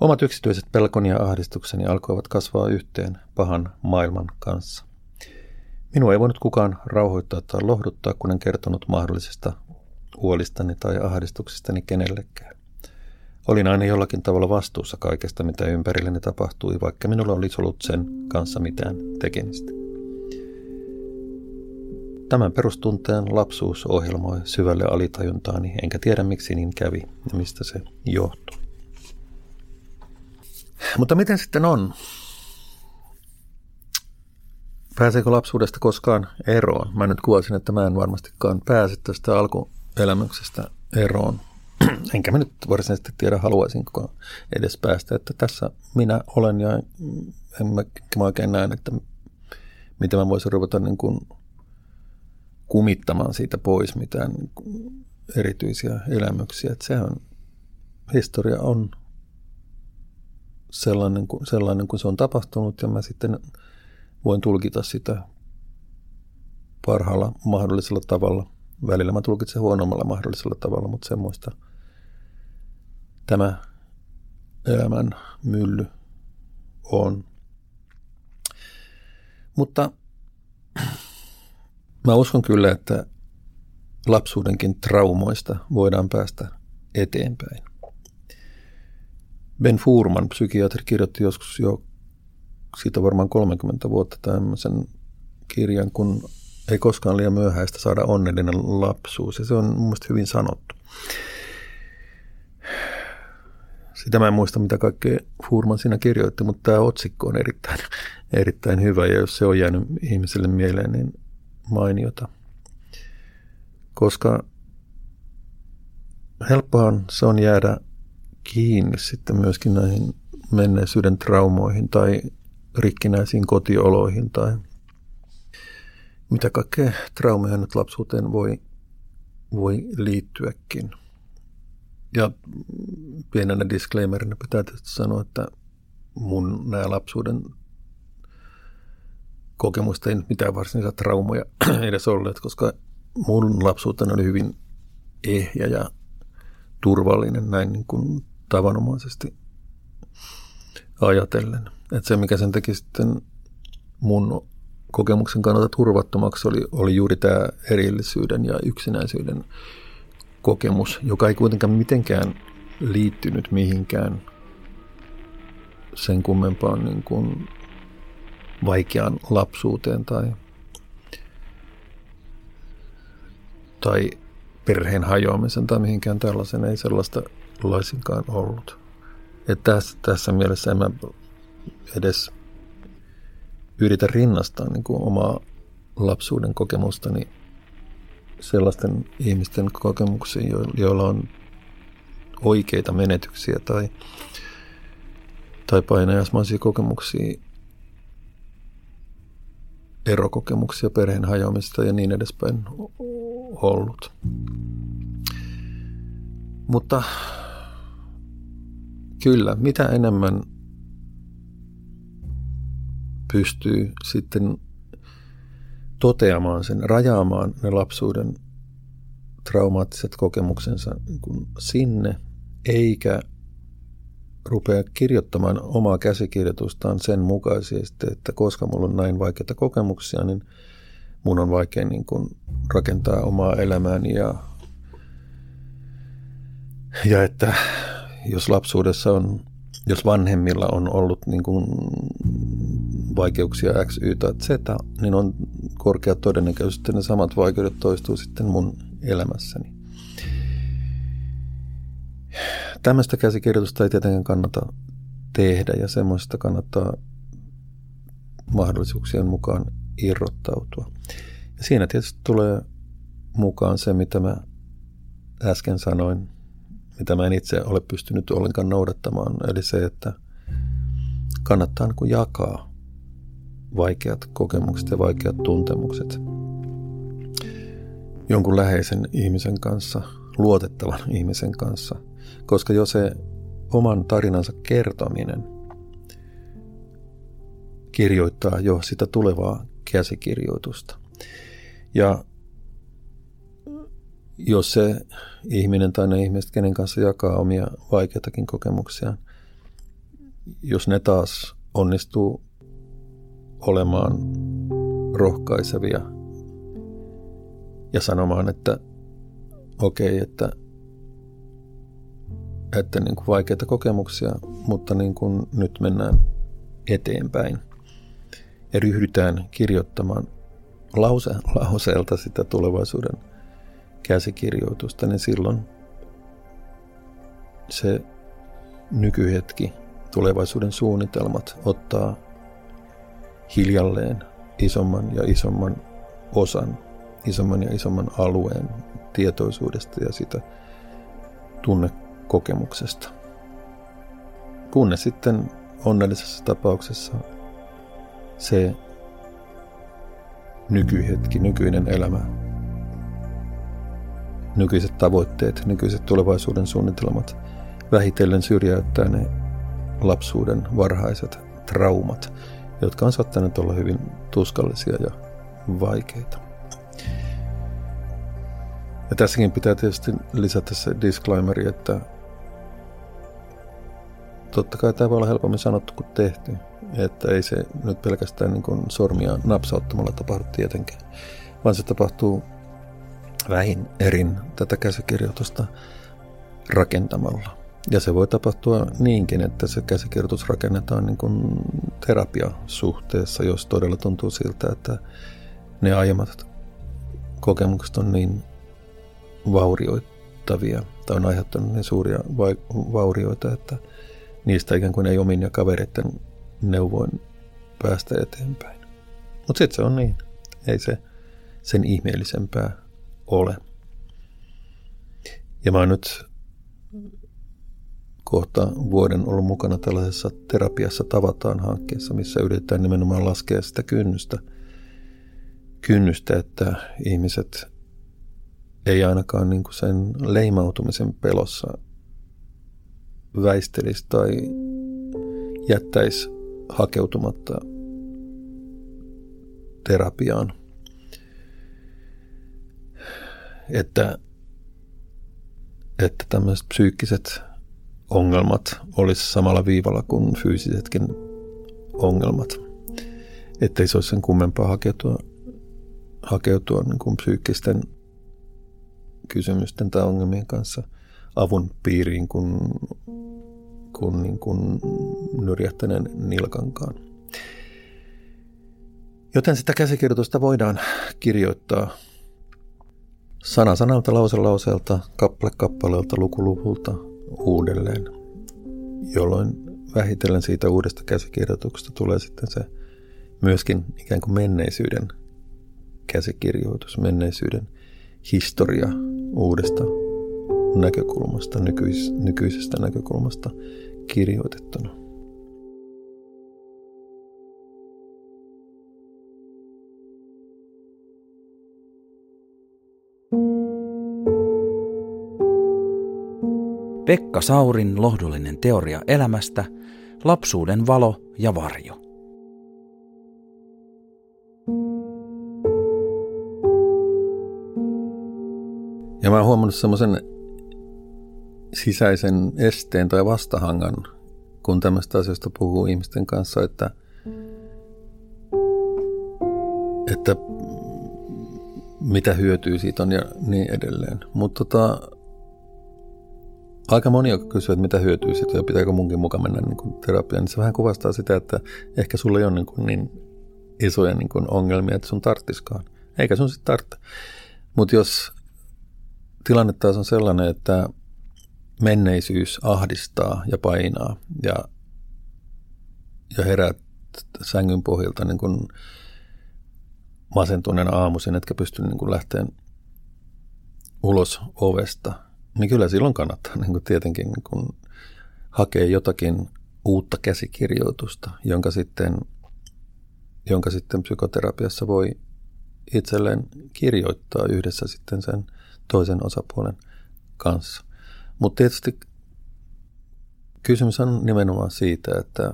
Omat yksityiset pelkoni ja ahdistukseni alkoivat kasvaa yhteen pahan maailman kanssa. Minua ei voinut kukaan rauhoittaa tai lohduttaa, kun en kertonut mahdollisesta huolistani tai ahdistuksistani kenellekään. Olin aina jollakin tavalla vastuussa kaikesta, mitä ympärilleni tapahtui, vaikka minulla olisi ollut sen kanssa mitään tekemistä. Tämän perustunteen lapsuus ohjelmoi syvälle alitajuntaani, enkä tiedä miksi niin kävi ja mistä se johtui. Mutta miten sitten on? Pääseekö lapsuudesta koskaan eroon? Mä nyt kuvasin, että mä en varmastikaan pääse tästä alkuelämyksestä eroon (clears throat) enkä mä nyt varsinaisesti tiedä, haluaisinko edes päästä, että tässä minä olen ja en mä, mä oikein näen, että mitä mä voisin ruveta niin kuin kumittamaan siitä pois mitään erityisiä elämyksiä. Että sehän historia on sellainen kuin, sellainen kuin se on tapahtunut ja mä sitten voin tulkita sitä parhaalla mahdollisella tavalla. Välillä mä tulkitsen huonommalla mahdollisella tavalla, mutta semmoista – tämä elämän mylly on. Mutta (clears throat) mä uskon kyllä, että lapsuudenkin traumoista voidaan päästä eteenpäin. Ben Furman, psykiatri, kirjoitti joskus jo siitä varmaan 30 vuotta tämmöisen kirjan, kun ei koskaan liian myöhäistä saada onnellinen lapsuus. Ja se on mun mielestä hyvin sanottu. Sitä mä en muista, mitä kaikkea Furman siinä kirjoitti, mutta tämä otsikko on erittäin, erittäin hyvä. Ja jos se on jäänyt ihmiselle mieleen, niin mainiota. Koska helppohan se on jäädä kiinni sitten myöskin näihin menneisyyden traumoihin tai rikkinäisiin kotioloihin tai mitä kaikkea traumeja nyt lapsuuteen voi, voi liittyäkin. Ja pienenä disclaimerina pitää tietysti sanoa, että mun nämä lapsuuden kokemusta ei nyt mitään varsinaisia traumoja (clears throat) edes olleet, koska mun lapsuuteni oli hyvin ehjä ja turvallinen näin niin kuin tavanomaisesti ajatellen. Että se, mikä sen teki sitten mun kokemuksen kannalta turvattomaksi, oli, oli juuri tämä erillisyyden ja yksinäisyyden kokemus, joka ei kuitenkaan mitenkään liittynyt mihinkään sen kummempaan niin kuin vaikeaan lapsuuteen tai, tai perheen hajoamisen tai mihinkään tällaisen. Ei sellaista laisinkaan ollut. Et tässä, tässä mielessä en mä edes yritä rinnastaa niin kuin omaa lapsuuden kokemustani sellaisten ihmisten kokemuksiin, joilla on oikeita menetyksiä tai, tai painajasmaisia kokemuksia, erokokemuksia, perheen hajoamista ja niin edespäin ollut. Mutta kyllä, mitä enemmän pystyy sitten toteamaan sen, rajaamaan ne lapsuuden traumaattiset kokemuksensa niin sinne, eikä rupea kirjoittamaan omaa käsikirjoitustaan sen mukaisesti, että koska mulla on näin vaikeita kokemuksia, niin mun on vaikea niin kuin rakentaa omaa elämääni ja, ja että jos lapsuudessa on, jos vanhemmilla on ollut niin kuin vaikeuksia X, Y tai Z, niin on korkea todennäköisyys, että ne samat vaikeudet toistuu sitten mun elämässäni. Tämmöistä käsikirjoitusta ei tietenkään kannata tehdä ja semmoista kannattaa mahdollisuuksien mukaan irrottautua. Ja siinä tietysti tulee mukaan se, mitä mä äsken sanoin, mitä mä en itse ole pystynyt ollenkaan noudattamaan, eli se, että kannattaa niin jakaa vaikeat kokemukset ja vaikeat tuntemukset jonkun läheisen ihmisen kanssa, luotettavan ihmisen kanssa, koska jo se oman tarinansa kertominen kirjoittaa jo sitä tulevaa käsikirjoitusta. Ja jos se ihminen tai ne ihmiset, kenen kanssa jakaa omia vaikeitakin kokemuksia, jos ne taas onnistuu olemaan rohkaisevia ja sanomaan, että okei, okay, että, että niin kuin vaikeita kokemuksia, mutta niin kuin nyt mennään eteenpäin ja ryhdytään kirjoittamaan lause, (laughs) lauseelta sitä tulevaisuuden käsikirjoitusta, niin silloin se nykyhetki, tulevaisuuden suunnitelmat ottaa hiljalleen isomman ja isomman osan, isomman ja isomman alueen tietoisuudesta ja sitä tunnekokemuksesta. Kunnes sitten onnellisessa tapauksessa se nykyhetki, nykyinen elämä, nykyiset tavoitteet, nykyiset tulevaisuuden suunnitelmat vähitellen syrjäyttää ne lapsuuden varhaiset traumat, jotka on saattaneet olla hyvin tuskallisia ja vaikeita. Ja tässäkin pitää tietysti lisätä se disclaimeri, että totta kai tämä voi olla helpommin sanottu kuin tehty. Että ei se nyt pelkästään niin kuin sormia napsauttamalla tapahdu tietenkään, vaan se tapahtuu vähin erin tätä käsikirjoitusta rakentamalla. Ja se voi tapahtua niinkin, että se käsikirjoitus rakennetaan niin kuin terapiasuhteessa, jos todella tuntuu siltä, että ne aiemmat kokemukset on niin vaurioittavia tai on aiheuttanut niin suuria vaurioita, että niistä ikään kuin ei omin ja kavereiden neuvoin päästä eteenpäin. Mutta sitten se on niin. Ei se sen ihmeellisempää ole. Ja mä oon nyt kohta vuoden ollut mukana tällaisessa terapiassa tavataan hankkeessa, missä yritetään nimenomaan laskea sitä kynnystä, kynnystä että ihmiset ei ainakaan niin kuin sen leimautumisen pelossa väistelisi tai jättäisi hakeutumatta terapiaan. Että, että tämmöiset psyykkiset ongelmat olisi samalla viivalla kuin fyysisetkin ongelmat. Ettei se olisi sen kummempaa hakeutua, hakeutua niin kuin psyykkisten kysymysten tai ongelmien kanssa avun piiriin kuin, kuin, niin kuin nyrjähtäneen nilkankaan. Joten sitä käsikirjoitusta voidaan kirjoittaa sana sanalta, lause lauseelta, kappale kappaleelta, luku luvulta uudelleen, jolloin vähitellen siitä uudesta käsikirjoituksesta tulee sitten se myöskin ikään kuin menneisyyden käsikirjoitus, menneisyyden historia uudesta näkökulmasta, nykyis- nykyisestä näkökulmasta kirjoitettuna.
Pekka Saurin lohdullinen teoria elämästä, lapsuuden valo ja varjo.
Ja mä oon huomannut semmoisen sisäisen esteen tai vastahangan, kun tämmöistä asioista puhuu ihmisten kanssa, että, että mitä hyötyä siitä on ja niin edelleen. Mutta tota, aika moni, joka kysyy, että mitä hyötyy siitä ja pitääkö munkin mukaan mennä niin kuin terapiaan, niin se vähän kuvastaa sitä, että ehkä sulla ei ole niin, kuin niin isoja niin kuin ongelmia, että sun tarttiskaan. Eikä sun sitten tarvitse. Mutta jos tilanne taas on sellainen, että menneisyys ahdistaa ja painaa ja, ja heräät sängyn pohjalta niin kuin masentuneena aamuisin, etkä pysty niin kuin lähteen ulos ovesta, niin kyllä silloin kannattaa niin kuin tietenkin niin kuin hakea jotakin uutta käsikirjoitusta, jonka sitten, jonka sitten psykoterapiassa voi itselleen kirjoittaa yhdessä sitten sen toisen osapuolen kanssa. Mutta tietysti kysymys on nimenomaan siitä, että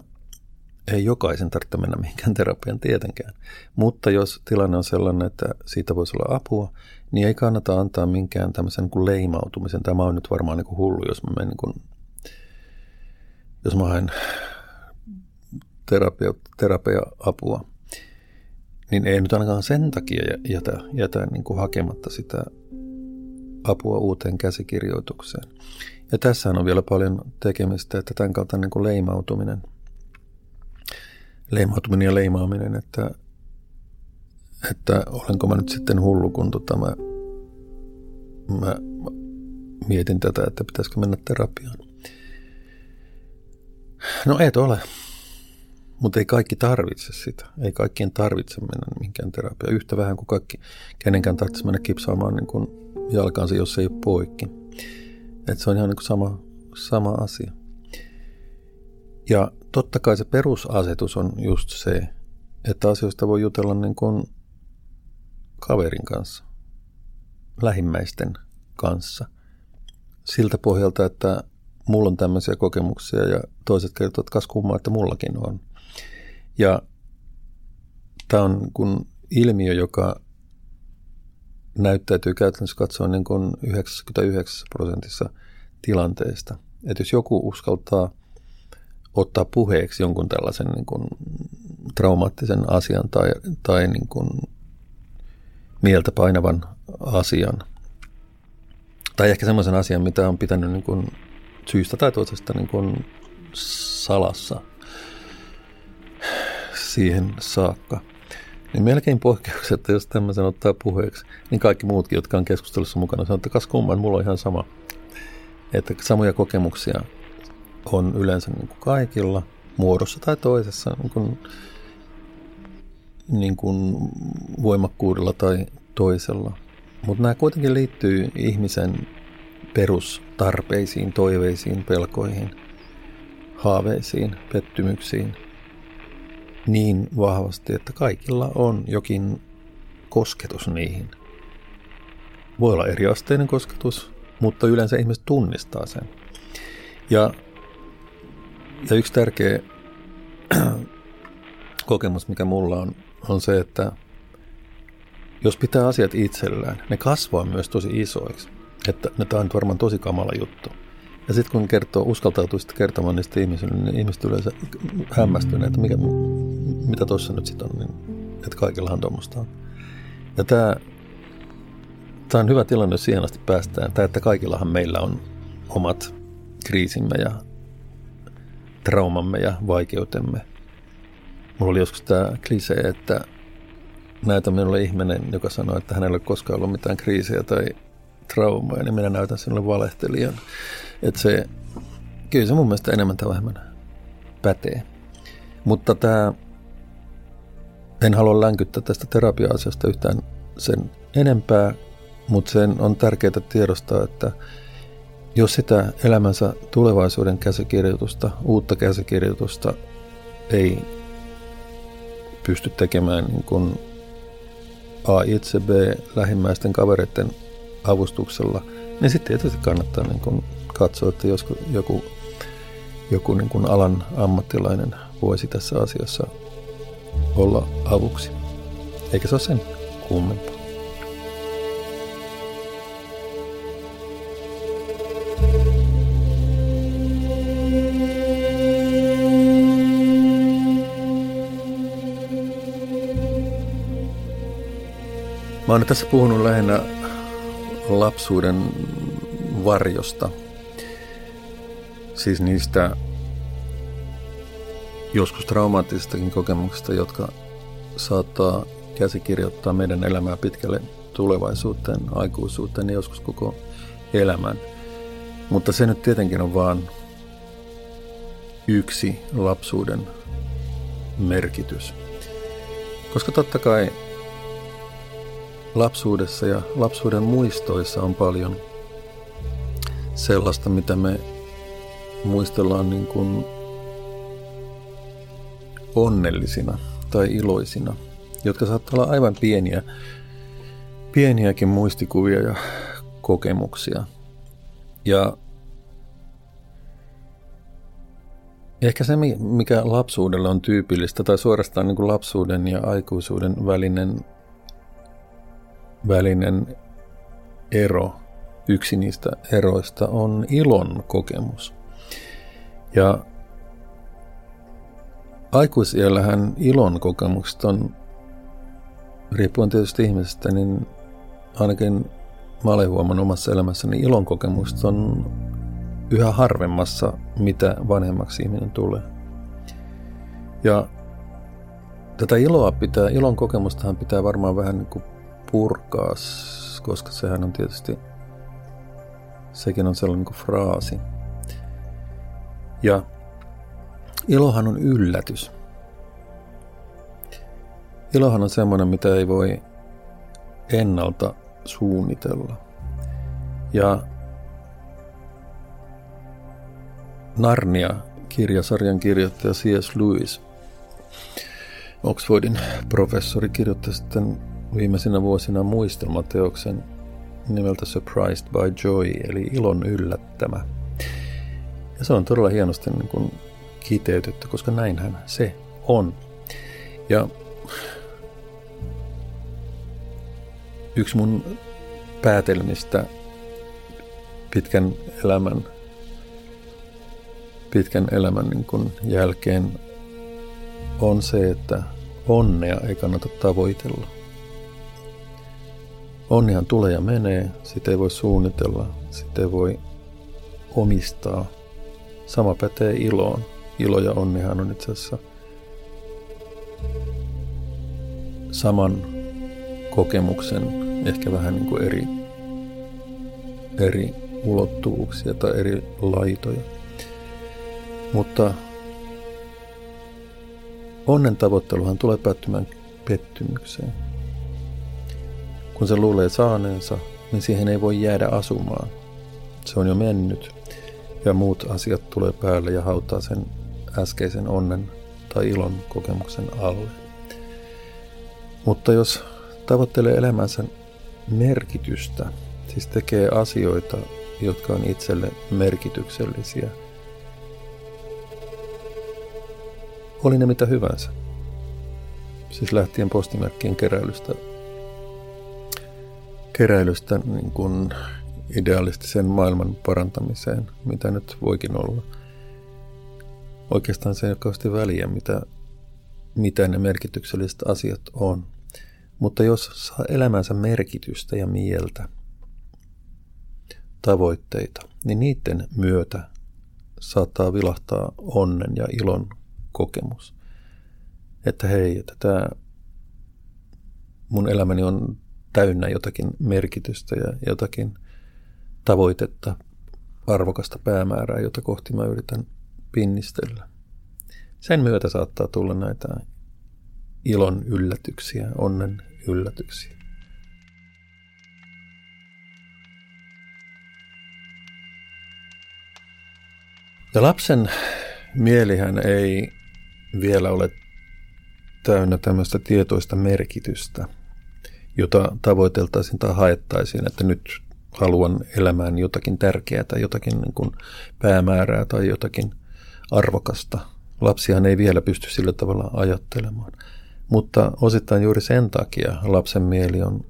ei jokaisen tarvitse mennä mihinkään terapian tietenkään. Mutta jos tilanne on sellainen, että siitä voisi olla apua, niin ei kannata antaa minkään tämmöisen niin kuin leimautumisen. Tämä on nyt varmaan niin kuin hullu, jos mä menen niin kuin, jos mä haen terapia, terapia-apua, niin ei nyt ainakaan sen takia jätä, jätä niin kuin hakematta sitä apua uuteen käsikirjoitukseen. Ja tässä on vielä paljon tekemistä, että tämän kautta niin kuin leimautuminen, leimautuminen ja leimaaminen, että, että olenko mä nyt sitten hullu, kun tota mä, mä mietin tätä, että pitäisikö mennä terapiaan. No et ole. Mutta ei kaikki tarvitse sitä. Ei kaikkien tarvitse mennä mihinkään terapiaan. Yhtä vähän kuin kaikki, kenenkään tarvitsisi mennä kipsaamaan niin kuin jalkansa, jos ei ole poikki. Et se on ihan niin kuin sama, sama asia. Ja totta kai se perusasetus on just se, että asioista voi jutella niin kuin kaverin kanssa, lähimmäisten kanssa. Siltä pohjalta, että mulla on tämmöisiä kokemuksia ja toiset kertovat kas kummaa, että mullakin on. Ja tämä on kun ilmiö, joka näyttäytyy käytännössä katsoen niin kuin 99 prosentissa tilanteesta. Että jos joku uskaltaa ottaa puheeksi jonkun tällaisen niin kuin traumaattisen asian tai, tai niin kuin mieltä painavan asian. Tai ehkä semmoisen asian, mitä on pitänyt niin kuin syystä tai toisesta niin kuin salassa siihen saakka. Niin melkein poikkeuksetta, jos tämmöisen ottaa puheeksi, niin kaikki muutkin, jotka on keskustelussa mukana, sanoo, että kas kumman, mulla on ihan sama. Että samoja kokemuksia on yleensä niin kuin kaikilla, muodossa tai toisessa, niin kuin, niin kuin voimakkuudella tai toisella. Mutta nämä kuitenkin liittyy ihmisen perustarpeisiin, toiveisiin, pelkoihin, haaveisiin, pettymyksiin niin vahvasti, että kaikilla on jokin kosketus niihin. Voi olla eriasteinen kosketus, mutta yleensä ihmiset tunnistaa sen. Ja, ja yksi tärkeä (clears throat) kokemus, mikä mulla on, on se, että jos pitää asiat itsellään, ne kasvaa myös tosi isoiksi. Että ne tämä on varmaan tosi kamala juttu. Ja sitten kun kertoo, uskaltautuu sitten kertomaan niistä ihmisille, niin ihmiset yleensä hämmästyneet, että mikä, mitä tuossa nyt sitten on, niin, että kaikillahan tuommoista on. Ja tämä on hyvä tilanne, jos siihen asti päästään. Tämä, että kaikillahan meillä on omat kriisimme ja traumamme ja vaikeutemme. Mulla oli joskus tämä klisee, että näytä minulle ihminen, joka sanoo, että hänellä ei ole koskaan ollut mitään kriisejä tai traumaa, niin minä näytän sinulle valehtelijan. Että se, kyllä se mun mielestä enemmän tai vähemmän pätee. Mutta tämä, en halua länkyttää tästä terapia-asiasta yhtään sen enempää, mutta sen on tärkeää tiedostaa, että jos sitä elämänsä tulevaisuuden käsikirjoitusta, uutta käsikirjoitusta ei pysty tekemään niin kuin A itse, B lähimmäisten kavereiden avustuksella, niin sitten tietysti kannattaa niin kuin katsoa, että joskus joku, joku niin kuin alan ammattilainen voisi tässä asiassa olla avuksi. Eikä se ole sen kummempaa. Oon tässä puhunut lähinnä lapsuuden varjosta. Siis niistä joskus traumaattisistakin kokemuksista, jotka saattaa käsikirjoittaa meidän elämää pitkälle tulevaisuuteen, aikuisuuteen ja joskus koko elämän. Mutta se nyt tietenkin on vaan yksi lapsuuden merkitys. Koska totta kai lapsuudessa ja lapsuuden muistoissa on paljon sellaista, mitä me muistellaan niin kuin onnellisina tai iloisina, jotka saattaa olla aivan pieniä, pieniäkin muistikuvia ja kokemuksia. Ja ehkä se, mikä lapsuudelle on tyypillistä, tai suorastaan niin kuin lapsuuden ja aikuisuuden välinen välinen ero, yksi niistä eroista on ilon kokemus. Ja aikuisiellähän ilon kokemukset on, riippuen tietysti ihmisestä, niin ainakin mä olen huomannut omassa elämässäni, ilon kokemukset on yhä harvemmassa, mitä vanhemmaksi ihminen tulee. Ja tätä iloa pitää, ilon kokemustahan pitää varmaan vähän niin kuin purkaa, koska sehän on tietysti, sekin on sellainen kuin fraasi. Ja ilohan on yllätys. Ilohan on semmoinen, mitä ei voi ennalta suunnitella. Ja Narnia-kirjasarjan kirjoittaja C.S. Lewis, Oxfordin professori, kirjoitti sitten viimeisinä vuosina muistelmateoksen nimeltä Surprised by Joy, eli ilon yllättämä. Ja se on todella hienosti niin kuin kiteytetty, koska näinhän se on. Ja yksi mun päätelmistä pitkän elämän pitkän elämän niin kuin jälkeen on se, että onnea ei kannata tavoitella. Onnihan tulee ja menee, sitä ei voi suunnitella, sitä ei voi omistaa. Sama pätee iloon. Ilo ja onnihan on itse asiassa saman kokemuksen ehkä vähän niin kuin eri, eri ulottuvuuksia tai eri laitoja. Mutta onnen tavoitteluhan tulee päättymään pettymykseen. Kun se luulee saaneensa, niin siihen ei voi jäädä asumaan. Se on jo mennyt ja muut asiat tulee päälle ja hautaa sen äskeisen onnen tai ilon kokemuksen alle. Mutta jos tavoittelee elämänsä merkitystä, siis tekee asioita, jotka on itselle merkityksellisiä, oli ne mitä hyvänsä. Siis lähtien postimerkkien keräilystä, keräilystä niin kuin idealistisen maailman parantamiseen, mitä nyt voikin olla. Oikeastaan se ei ole väliä, mitä, mitä ne merkitykselliset asiat on. Mutta jos saa elämänsä merkitystä ja mieltä, tavoitteita, niin niiden myötä saattaa vilahtaa onnen ja ilon kokemus. Että hei, että tämä mun elämäni on täynnä jotakin merkitystä ja jotakin tavoitetta, arvokasta päämäärää, jota kohti mä yritän pinnistellä. Sen myötä saattaa tulla näitä ilon yllätyksiä, onnen yllätyksiä. Ja lapsen mielihän ei vielä ole täynnä tämmöistä tietoista merkitystä, jota tavoiteltaisiin tai haettaisiin, että nyt haluan elämään jotakin tärkeää tai jotakin niin kuin päämäärää tai jotakin arvokasta. Lapsihan ei vielä pysty sillä tavalla ajattelemaan. Mutta osittain juuri sen takia lapsen mieli on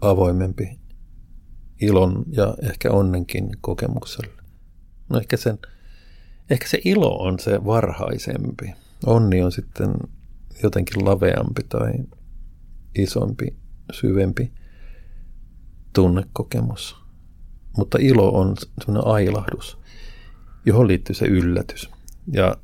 avoimempi ilon ja ehkä onnenkin kokemukselle. No ehkä, sen, ehkä se ilo on se varhaisempi. Onni on sitten jotenkin laveampi tai isompi, syvempi tunnekokemus. Mutta ilo on sellainen ailahdus, johon liittyy se yllätys. Ja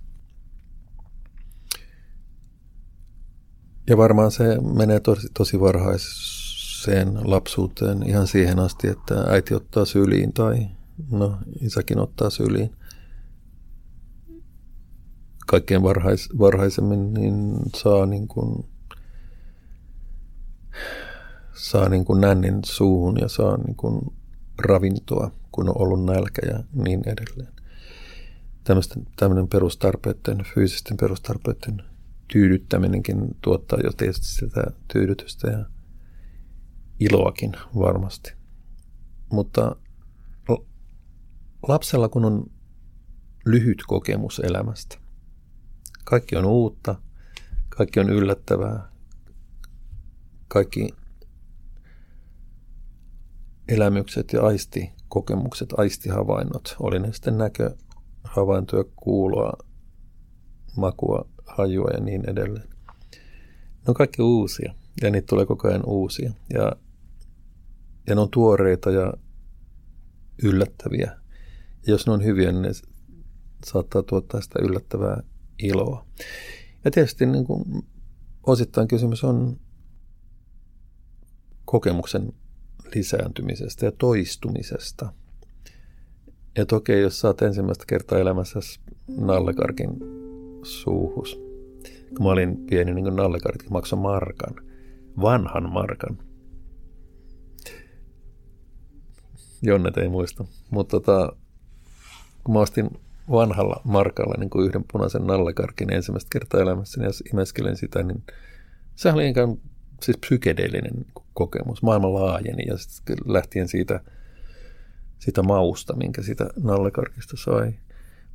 Ja varmaan se menee tosi, tosi varhaiseen lapsuuteen ihan siihen asti, että äiti ottaa syliin tai no isäkin ottaa syliin. Kaikkein varhais, varhaisemmin niin saa niin kuin, saa niin kuin nännin suuhun ja saa niin kuin ravintoa, kun on ollut nälkä ja niin edelleen. Tämmöinen perustarpeiden, fyysisten perustarpeiden tyydyttäminenkin tuottaa jo tietysti sitä tyydytystä ja iloakin varmasti. Mutta lapsella kun on lyhyt kokemus elämästä, kaikki on uutta, kaikki on yllättävää, kaikki elämykset ja aistikokemukset, aistihavainnot, oli ne sitten näköhavaintoja, kuuloa, makua, hajua ja niin edelleen. Ne on kaikki uusia ja niitä tulee koko ajan uusia. Ja, ja ne on tuoreita ja yllättäviä. Ja jos ne on hyviä, niin ne saattaa tuottaa sitä yllättävää iloa. Ja tietysti niin kuin osittain kysymys on kokemuksen lisääntymisestä ja toistumisesta. Ja toki jos saat ensimmäistä kertaa elämässä nallekarkin suuhus. Kun mä olin pieni niin kuin nallekartti, maksoi markan. Vanhan markan. Jonnet ei muista. Mutta tota, kun mä ostin vanhalla markalla niin kuin yhden punaisen nallekarkin ensimmäistä kertaa elämässäni ja imeskelin sitä, niin se oli ikään siis psykedeellinen kokemus. Maailma laajeni ja sitten lähtien siitä, sitä mausta, minkä sitä nallekarkista sai.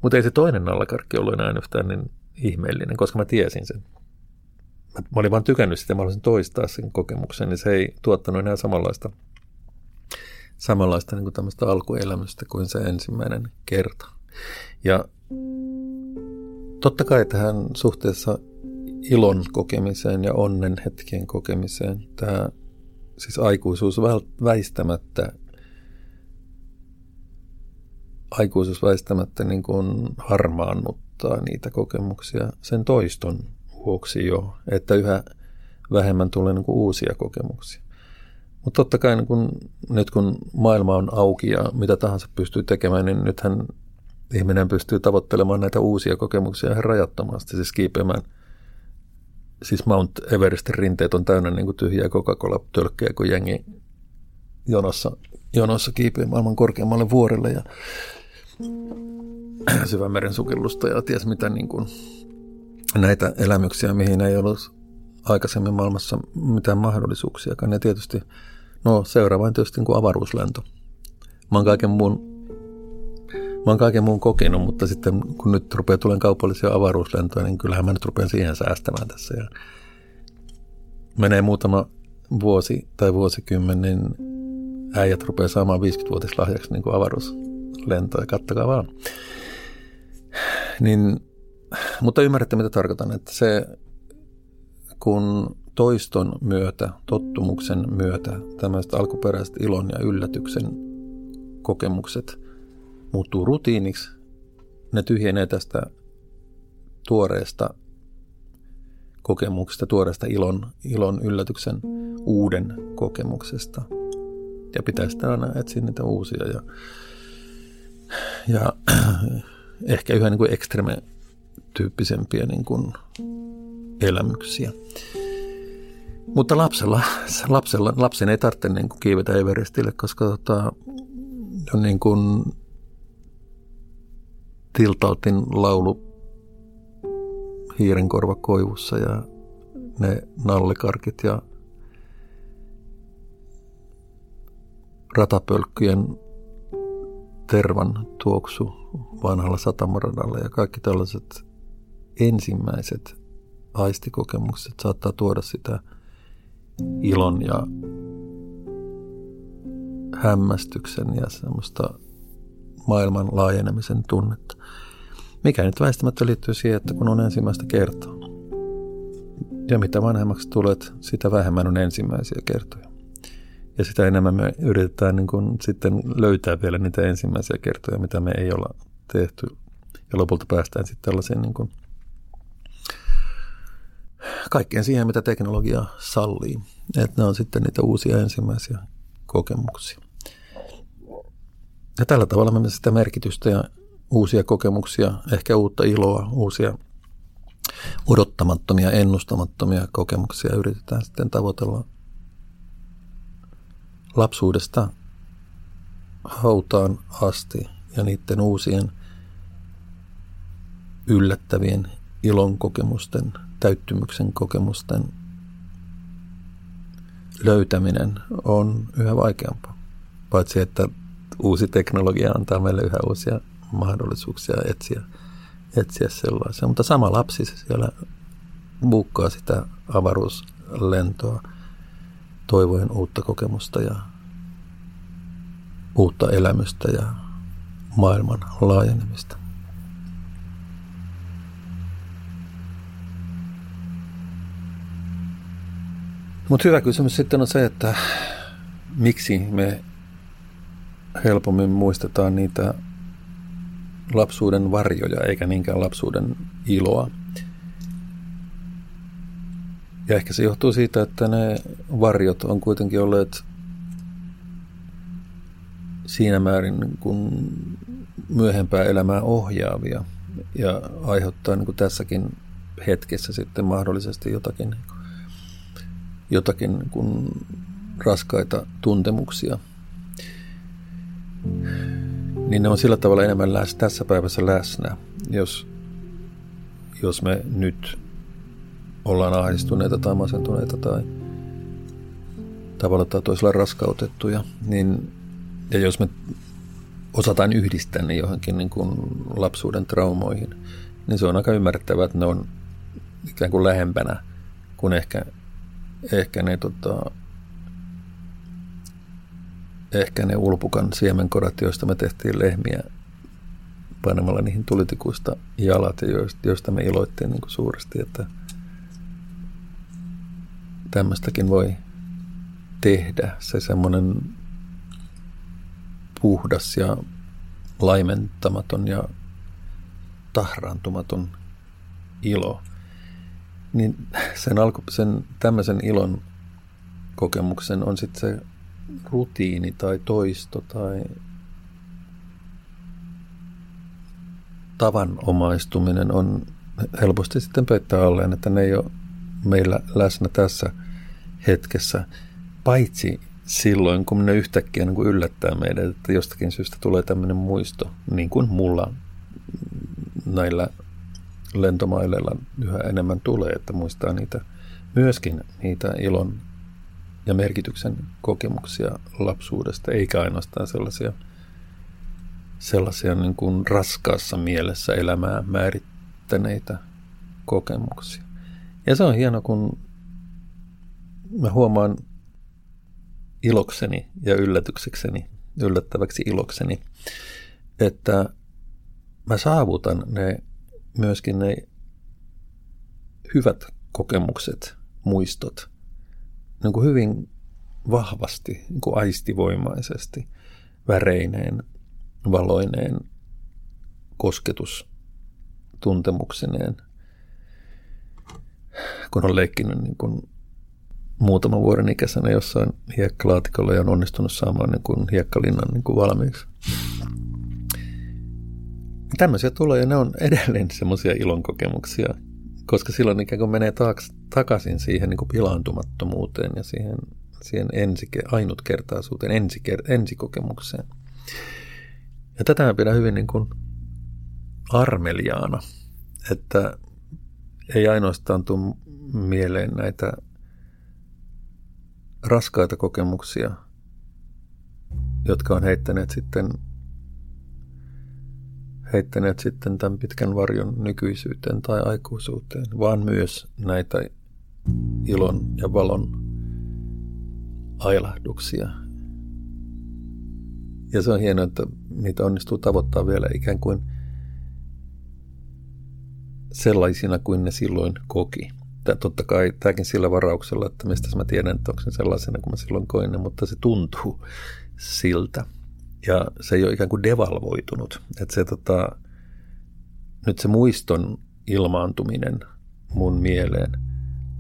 Mutta ei se toinen nallekarkki ollut enää yhtään niin ihmeellinen, koska mä tiesin sen. Mä, mä olin vaan tykännyt sitä, mä haluaisin toistaa sen kokemuksen, niin se ei tuottanut enää samanlaista, samanlaista niin kuin alkuelämystä kuin se ensimmäinen kerta. Ja totta kai tähän suhteessa ilon kokemiseen ja onnen hetkien kokemiseen tämä siis aikuisuus väistämättä aikuisuus väistämättä niin kuin harmaannuttaa niitä kokemuksia sen toiston vuoksi jo, että yhä vähemmän tulee niin kuin uusia kokemuksia. Mutta totta kai niin kun, nyt kun maailma on auki ja mitä tahansa pystyy tekemään, niin nythän ihminen pystyy tavoittelemaan näitä uusia kokemuksia ihan rajattomasti, siis kiipeämään. Siis Mount Everestin rinteet on täynnä niin kuin tyhjiä Coca-Cola-tölkkejä, kun jengi jonossa, jonossa kiipeä maailman korkeammalle vuorelle ja (clears throat) syvän meren sukellusta ja ties mitä niin kuin, näitä elämyksiä, mihin ei ollut aikaisemmin maailmassa mitään mahdollisuuksiakaan. Ja tietysti, no seuraava on tietysti niin kuin avaruuslento. Mä oon kaiken muun Mä oon kaiken muun kokenut, mutta sitten kun nyt rupeaa tulemaan kaupallisia avaruuslentoja, niin kyllähän mä nyt rupean siihen säästämään tässä. Ja menee muutama vuosi tai vuosikymmen, niin äijät rupeaa saamaan 50-vuotislahjaksi niin avaruuslentoja. Kattokaa vaan. Niin, mutta ymmärrätte, mitä tarkoitan, että se kun toiston myötä, tottumuksen myötä tämmöiset alkuperäiset ilon ja yllätyksen kokemukset muuttuu rutiiniksi, ne tyhjenee tästä tuoreesta kokemuksesta, tuoreesta ilon, ilon yllätyksen uuden kokemuksesta. Ja pitäisi aina etsiä niitä uusia ja, ja (clears throat) ehkä yhä niin kuin ekstreme tyyppisempiä niin kuin elämyksiä. Mutta lapsella, lapsella, lapsen ei tarvitse niin kuin kiivetä Everestille, koska tota, niin kuin Tiltaltin laulu hiirenkorva koivussa ja ne nallikarkit ja ratapölkkyjen tervan tuoksu vanhalla satamaradalla ja kaikki tällaiset ensimmäiset aistikokemukset saattaa tuoda sitä ilon ja hämmästyksen ja semmoista maailman laajenemisen tunnetta. Mikä nyt väistämättä liittyy siihen, että kun on ensimmäistä kertaa. Ja mitä vanhemmaksi tulet, sitä vähemmän on ensimmäisiä kertoja. Ja sitä enemmän me yritetään niin kuin sitten löytää vielä niitä ensimmäisiä kertoja, mitä me ei olla tehty. Ja lopulta päästään sitten tällaisiin niin kuin kaikkeen siihen, mitä teknologia sallii. Että ne on sitten niitä uusia ensimmäisiä kokemuksia. Ja tällä tavalla me sitä merkitystä ja uusia kokemuksia, ehkä uutta iloa, uusia odottamattomia, ennustamattomia kokemuksia yritetään sitten tavoitella lapsuudesta hautaan asti ja niiden uusien yllättävien ilon kokemusten, täyttymyksen kokemusten löytäminen on yhä vaikeampaa. Paitsi että uusi teknologia antaa meille yhä uusia mahdollisuuksia etsiä, etsiä sellaisia. Mutta sama lapsi siellä buukkaa sitä avaruuslentoa toivoen uutta kokemusta ja uutta elämystä ja maailman laajenemista. Mutta hyvä kysymys sitten on se, että miksi me helpommin muistetaan niitä lapsuuden varjoja eikä niinkään lapsuuden iloa. Ja ehkä se johtuu siitä, että ne varjot on kuitenkin olleet siinä määrin kuin myöhempää elämää ohjaavia ja aiheuttaa niin kuin tässäkin hetkessä sitten mahdollisesti jotakin, jotakin kuin raskaita tuntemuksia – niin ne on sillä tavalla enemmän läs, tässä päivässä läsnä. Jos, jos me nyt ollaan ahdistuneita tai masentuneita tai tavalla tai toisella raskautettuja, niin, ja jos me osataan yhdistää ne johonkin niin kuin lapsuuden traumoihin, niin se on aika ymmärrettävää, että ne on ikään kuin lähempänä kuin ehkä, ehkä ne tota, ehkä ne ulpukan siemenkorat, joista me tehtiin lehmiä painamalla niihin tulitikuista jalat, joista me iloittiin niin kuin suuresti, että tämmöistäkin voi tehdä. Se semmoinen puhdas ja laimentamaton ja tahraantumaton ilo, niin sen, alku, sen tämmöisen ilon kokemuksen on sitten se rutiini tai toisto tai tavanomaistuminen on helposti sitten peittää alleen, että ne ei ole meillä läsnä tässä hetkessä, paitsi silloin, kun ne yhtäkkiä niin kuin yllättää meidät, että jostakin syystä tulee tämmöinen muisto, niin kuin mulla näillä lentomaileilla yhä enemmän tulee, että muistaa niitä, myöskin niitä ilon ja merkityksen kokemuksia lapsuudesta, eikä ainoastaan sellaisia, sellaisia niin kuin raskaassa mielessä elämää määrittäneitä kokemuksia. Ja se on hieno, kun mä huomaan ilokseni ja yllätyksekseni, yllättäväksi ilokseni, että mä saavutan ne myöskin ne hyvät kokemukset, muistot, niin kuin hyvin vahvasti, niin kuin aistivoimaisesti, väreineen, valoineen, kosketus tuntemuksineen, kun on leikkinyt niin kuin muutaman vuoden ikäisenä jossain hiekkalaatikolla ja on onnistunut saamaan niin kuin hiekkalinnan niin kuin valmiiksi. Tämmöisiä tulee ja ne on edelleen semmoisia ilonkokemuksia, koska silloin ikään kuin menee taaks, takaisin siihen niin kuin pilaantumattomuuteen ja siihen, siihen ensike, ainutkertaisuuteen, ensiker, ensikokemukseen. Ja tätä mä pidän hyvin niin kuin armeliaana, että ei ainoastaan tule mieleen näitä raskaita kokemuksia, jotka on heittäneet sitten, heittäneet sitten tämän pitkän varjon nykyisyyteen tai aikuisuuteen, vaan myös näitä ilon ja valon ailahduksia. Ja se on hienoa, että niitä onnistuu tavoittaa vielä ikään kuin sellaisina kuin ne silloin koki totta kai tämäkin sillä varauksella, että mistä mä tiedän, että onko se sellaisena kuin mä silloin koin ne, mutta se tuntuu siltä. Ja se ei ole ikään kuin devalvoitunut. Että se tota, nyt se muiston ilmaantuminen mun mieleen,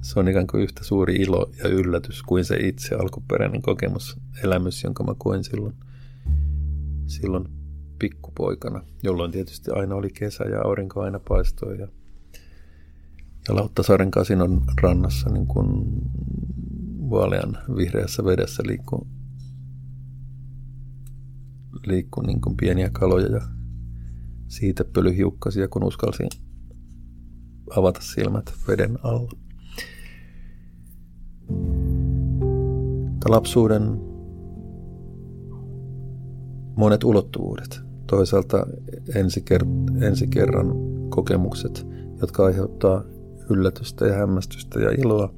se on ikään kuin yhtä suuri ilo ja yllätys kuin se itse alkuperäinen kokemus, elämys, jonka mä koin silloin, silloin pikkupoikana, jolloin tietysti aina oli kesä ja aurinko aina paistoi ja ja Lauttasaaren kasinon rannassa niin kuin vaalean vihreässä vedessä liikkuu, liikkuu niin kuin pieniä kaloja ja siitä pölyhiukkasia, kun uskalsi avata silmät veden alla. Tämä lapsuuden monet ulottuvuudet. Toisaalta ensi, ker- ensi kerran kokemukset, jotka aiheuttaa yllätystä ja hämmästystä ja iloa.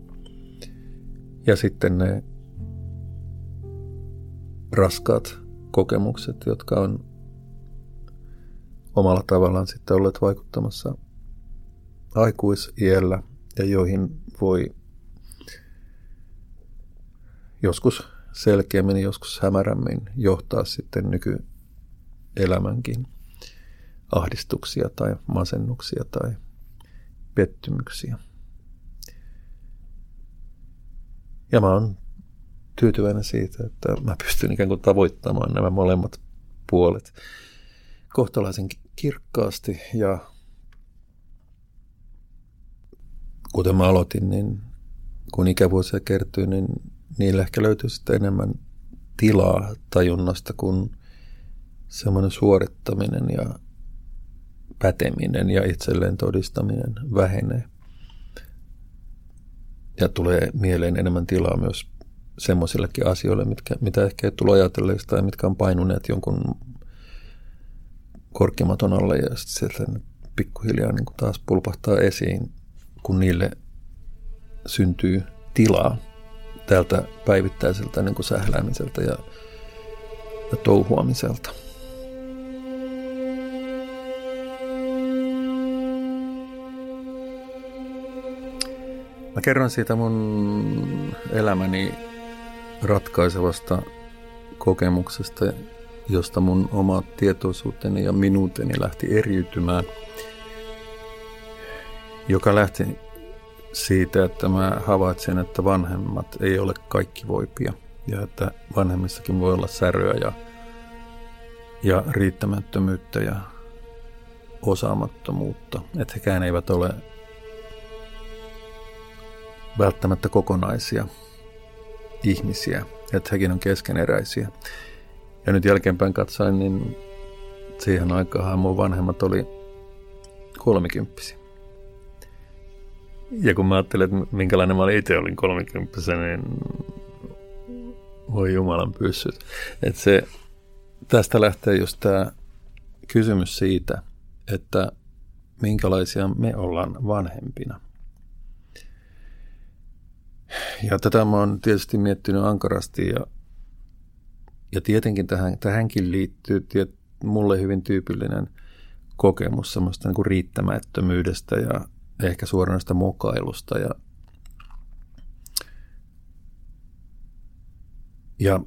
Ja sitten ne raskaat kokemukset, jotka on omalla tavallaan sitten olleet vaikuttamassa aikuisiellä ja joihin voi joskus selkeämmin, joskus hämärämmin johtaa sitten nykyelämänkin ahdistuksia tai masennuksia tai pettymyksiä. Ja mä oon tyytyväinen siitä, että mä pystyn ikään kuin tavoittamaan nämä molemmat puolet kohtalaisen kirkkaasti ja kuten mä aloitin, niin kun ikävuosia kertyy, niin niillä ehkä löytyy sitten enemmän tilaa tajunnasta kuin semmoinen suorittaminen ja päteminen ja itselleen todistaminen vähenee. Ja tulee mieleen enemmän tilaa myös semmoisillekin asioille, mitkä, mitä ehkä ei tule ajatelleeksi tai mitkä on painuneet jonkun korkkimaton alle ja sitten sieltä pikkuhiljaa niin taas pulpahtaa esiin, kun niille syntyy tilaa tältä päivittäiseltä niin kuin sähläämiseltä ja, ja touhuamiselta. Mä kerron siitä mun elämäni ratkaisevasta kokemuksesta, josta mun oma tietoisuuteni ja minuuteni lähti eriytymään, joka lähti siitä, että mä havaitsin, että vanhemmat ei ole kaikki voipia ja että vanhemmissakin voi olla säröä ja, ja riittämättömyyttä ja osaamattomuutta, että hekään eivät ole välttämättä kokonaisia ihmisiä, että hekin on keskeneräisiä. Ja nyt jälkeenpäin katsoin, niin siihen aikaan mun vanhemmat oli kolmikymppisiä. Ja kun mä ajattelin, että minkälainen mä itse olin kolmikymppisen, niin voi Jumalan pyssyt. Että se, tästä lähtee just tämä kysymys siitä, että minkälaisia me ollaan vanhempina. Ja tätä mä oon tietysti miettinyt ankarasti ja, ja tietenkin tähän, tähänkin liittyy tiet, mulle hyvin tyypillinen kokemus semmoista niin kuin riittämättömyydestä ja ehkä suoranaista mokailusta ja, ja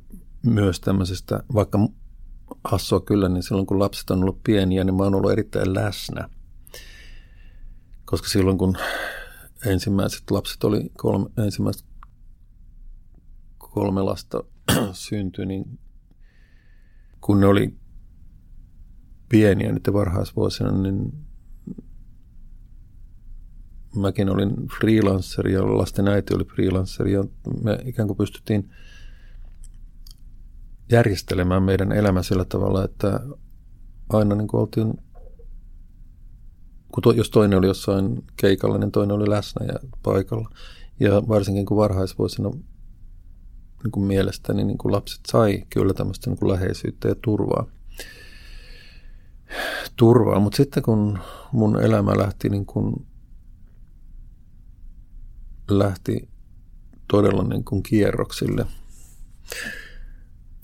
myös tämmöisestä, vaikka hassua kyllä, niin silloin kun lapset on ollut pieniä, niin mä oon ollut erittäin läsnä. Koska silloin kun ensimmäiset lapset oli kolme, ensimmäiset kolme lasta (clears throat) syntyi, niin kun ne oli pieniä niiden varhaisvuosina, niin mäkin olin freelancer ja lasten äiti oli freelancer ja me ikään kuin pystyttiin järjestelemään meidän elämä sillä tavalla, että aina niin kuin oltiin, kun to, jos toinen oli jossain keikalla, niin toinen oli läsnä ja paikalla. Ja varsinkin kun varhaisvuosina niin kuin mielestäni niin kuin lapset sai kyllä tämmöistä niin kuin läheisyyttä ja turvaa. turvaa. Mutta sitten kun mun elämä lähti, niin kuin, lähti todella niin kuin kierroksille,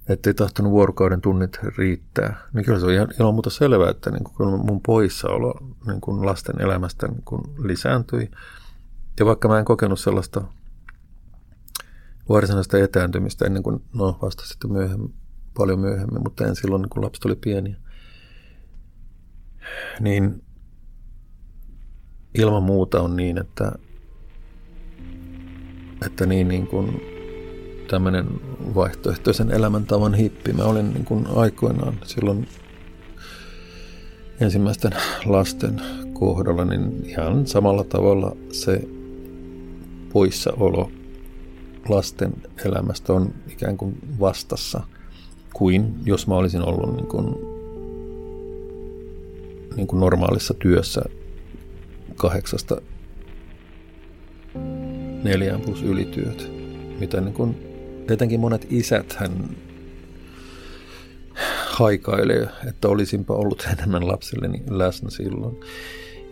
ettei tahtonut vuorokauden tunnit riittää, niin kyllä se on ilman muuta selvää, että niin kuin mun poissaolo niin kuin lasten elämästä niin kuin lisääntyi. Ja vaikka mä en kokenut sellaista varsinaista etääntymistä ennen kuin, no vasta sitten myöhemmin, paljon myöhemmin, mutta en silloin, kun lapset oli pieniä. Niin ilman muuta on niin, että, että niin, niin kuin tämmöinen vaihtoehtoisen elämäntavan hippi. Mä olin niin kuin aikoinaan silloin ensimmäisten lasten kohdalla, niin ihan samalla tavalla se poissaolo lasten elämästä on ikään kuin vastassa kuin jos mä olisin ollut niin kuin, niin kuin normaalissa työssä kahdeksasta neljään plus ylityöt. Mitä niin kuin, etenkin monet isät hän haikailee, että olisinpa ollut enemmän lapsilleni läsnä silloin.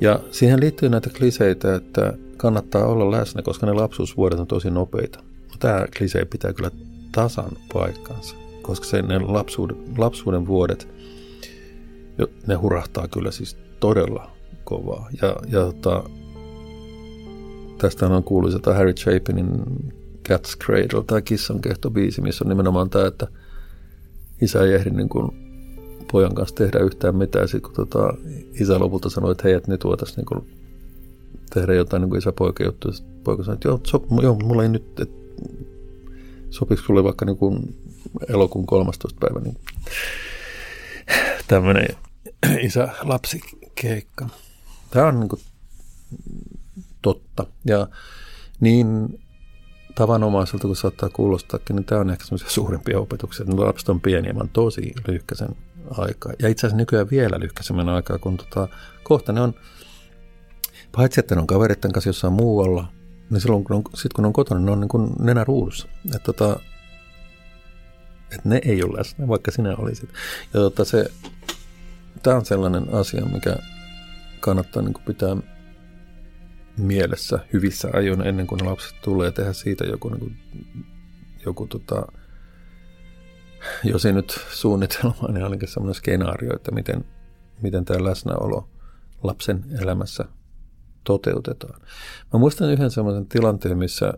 Ja siihen liittyy näitä kliseitä, että kannattaa olla läsnä, koska ne lapsuusvuodet on tosi nopeita tämä klisee pitää kyllä tasan paikkansa, koska se ne lapsuuden, lapsuuden vuodet, ne hurahtaa kyllä siis todella kovaa. Ja, ja tota, tästä on kuuluisa tämä Harry Chapinin Cat's Cradle, tämä kissan biisi, missä on nimenomaan tämä, että isä ei ehdi niin kuin pojan kanssa tehdä yhtään mitään. Sitten kun tota, isä lopulta sanoi, että hei, että nyt voitaisiin niin tehdä jotain niin isä-poika juttu. Poika sanoi, että joo, so, joo mulla ei nyt, että Sopiko sulle vaikka niin kuin elokuun 13. päivä niin tämmöinen isä-lapsi-keikka. Tämä on niin kuin totta. Ja niin tavanomaiselta kuin saattaa kuulostaakin, niin tämä on ehkä semmoisia suurempia opetuksia. Ne lapset on pieniä, vaan tosi lyhkäisen aikaa. Ja itse asiassa nykyään vielä lyhkäisemmän aikaa, kun tota, kohta ne on, paitsi että ne on kaveritten kanssa jossain muualla, niin silloin kun on, sit kun on kotona, ne on niin kuin nenä ruudussa. Että tota, et ne ei ole läsnä, vaikka sinä olisit. Ja tota se, tämä on sellainen asia, mikä kannattaa niin kuin pitää mielessä hyvissä ajoin ennen kuin lapset tulee tehdä siitä joku, niin kuin, joku tota, jos ei nyt suunnitelma, niin ainakin sellainen skenaario, että miten, miten tämä läsnäolo lapsen elämässä toteutetaan. Mä muistan yhden sellaisen tilanteen, missä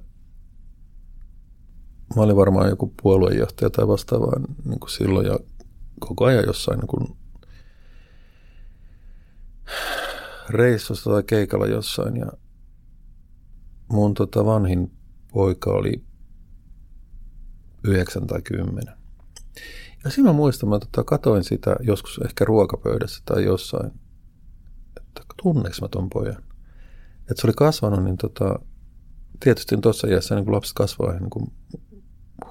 mä olin varmaan joku puoluejohtaja tai vastaava niin kuin silloin ja koko ajan jossain niin kuin reissussa tai keikalla jossain ja mun tota vanhin poika oli yhdeksän tai kymmenen. Ja siinä mä muistan, mä tota, katoin sitä joskus ehkä ruokapöydässä tai jossain, että tunneeks mä ton pojan. Että se oli kasvanut, niin tota, tietysti tuossa iässä niin kun lapset kasvaa niin kun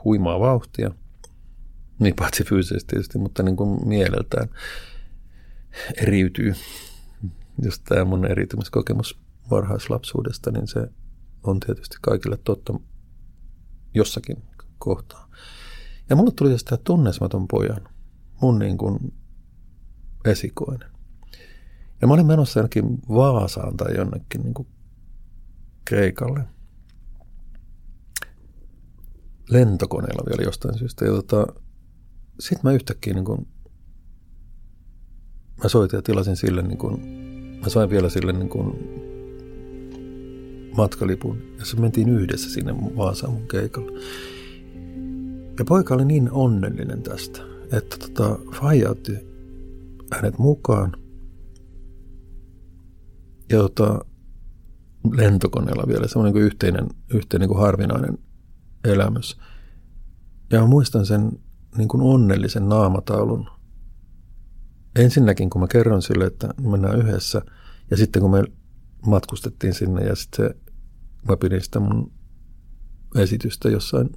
huimaa vauhtia, niin paitsi fyysisesti tietysti, mutta niin kuin mieleltään eriytyy. Just tämä mun eriytymiskokemus varhaislapsuudesta, niin se on tietysti kaikille totta jossakin kohtaa. Ja mulle tuli tästä tunnesmaton pojan, mun niin kuin esikoinen. Ja mä olin menossa jonnekin Vaasaan tai jonnekin niin kuin keikalle. Lentokoneella vielä jostain syystä. Ja tota, sitten mä yhtäkkiä niin kuin, mä soitin ja tilasin sille niin kuin, mä sain vielä sille niin kuin matkalipun. Ja se mentiin yhdessä sinne Vaasaan mun keikalle. Ja poika oli niin onnellinen tästä, että tota, Faija otti hänet mukaan. Ja tota, lentokoneella vielä semmoinen kuin yhteinen, yhteinen kuin harvinainen elämys. Ja muistan sen niin kuin onnellisen naamataulun. Ensinnäkin, kun mä kerron sille, että mennään yhdessä, ja sitten kun me matkustettiin sinne, ja sitten se, mä pidin sitä mun esitystä jossain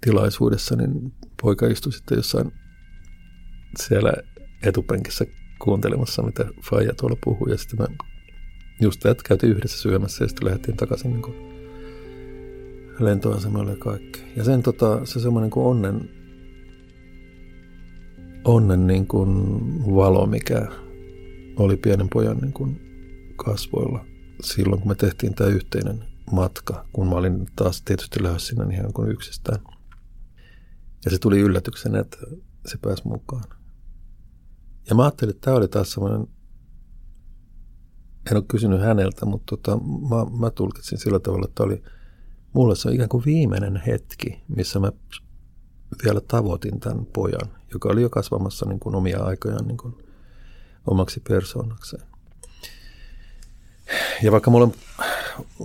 tilaisuudessa, niin poika istui sitten jossain siellä etupenkissä kuuntelemassa, mitä Faija tuolla puhui. Ja sitten me just että käytiin yhdessä syömässä ja sitten lähdettiin takaisin niin kuin lentoasemalle ja kaikki. Ja sen tota, se semmoinen kuin onnen, onnen niin kuin valo, mikä oli pienen pojan niin kuin kasvoilla silloin, kun me tehtiin tämä yhteinen matka, kun mä olin taas tietysti lähdössä sinne niin ihan kuin yksistään. Ja se tuli yllätyksenä, että se pääsi mukaan. Ja mä ajattelin, että tämä oli taas semmoinen, en ole kysynyt häneltä, mutta tota, mä, mä tulkitsin sillä tavalla, että oli, mulle se on ikään kuin viimeinen hetki, missä mä vielä tavoitin tämän pojan, joka oli jo kasvamassa niin kuin omia aikojaan niin kuin omaksi persoonakseen. Ja vaikka mulla on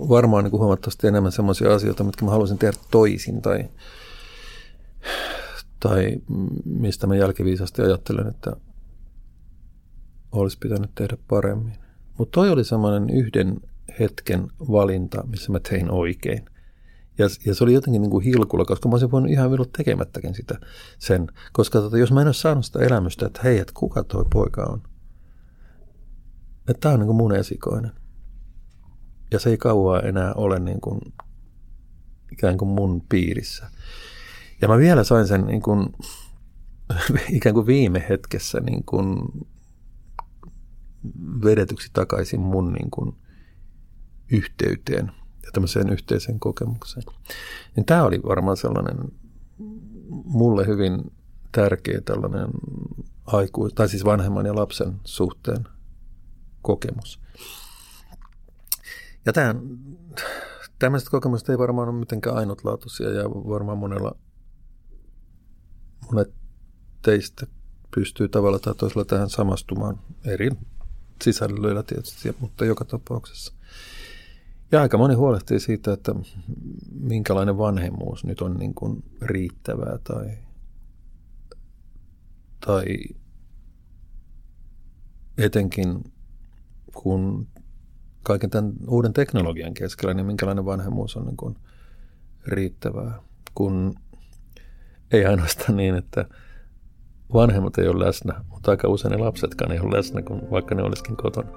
varmaan niin huomattavasti enemmän sellaisia asioita, mitkä mä haluaisin tehdä toisin tai tai mistä mä jälkiviisasti ajattelen, että olisi pitänyt tehdä paremmin. Mutta toi oli semmoinen yhden hetken valinta, missä mä tein oikein. Ja, ja se oli jotenkin niin kuin hilkulla, koska mä olisin voinut ihan vielä tekemättäkin sitä sen. Koska tota, jos mä en olisi saanut sitä elämystä, että hei, että kuka toi poika on. Että tää on niin kuin mun esikoinen. Ja se ei kauaa enää ole niin kuin, ikään kuin mun piirissä. Ja mä vielä sain sen niin kuin, (laughs) ikään kuin viime hetkessä niin kuin vedetyksi takaisin mun niin kuin yhteyteen ja tämmöiseen yhteiseen kokemukseen. Niin tämä oli varmaan sellainen mulle hyvin tärkeä tällainen aiku, tai siis vanhemman ja lapsen suhteen kokemus. Ja tämän, tämmöiset kokemukset ei varmaan ole mitenkään ainutlaatuisia ja varmaan monella monet teistä pystyy tavalla tai toisella tähän samastumaan eri sisällöillä tietysti, mutta joka tapauksessa. Ja aika moni huolehtii siitä, että minkälainen vanhemmuus nyt on niin kuin riittävää tai, tai etenkin kun kaiken tämän uuden teknologian keskellä, niin minkälainen vanhemmuus on niin kuin riittävää, kun ei ainoastaan niin, että vanhemmat ei ole läsnä, mutta aika usein ne lapsetkaan ei ole läsnä, kun vaikka ne olisikin kotona.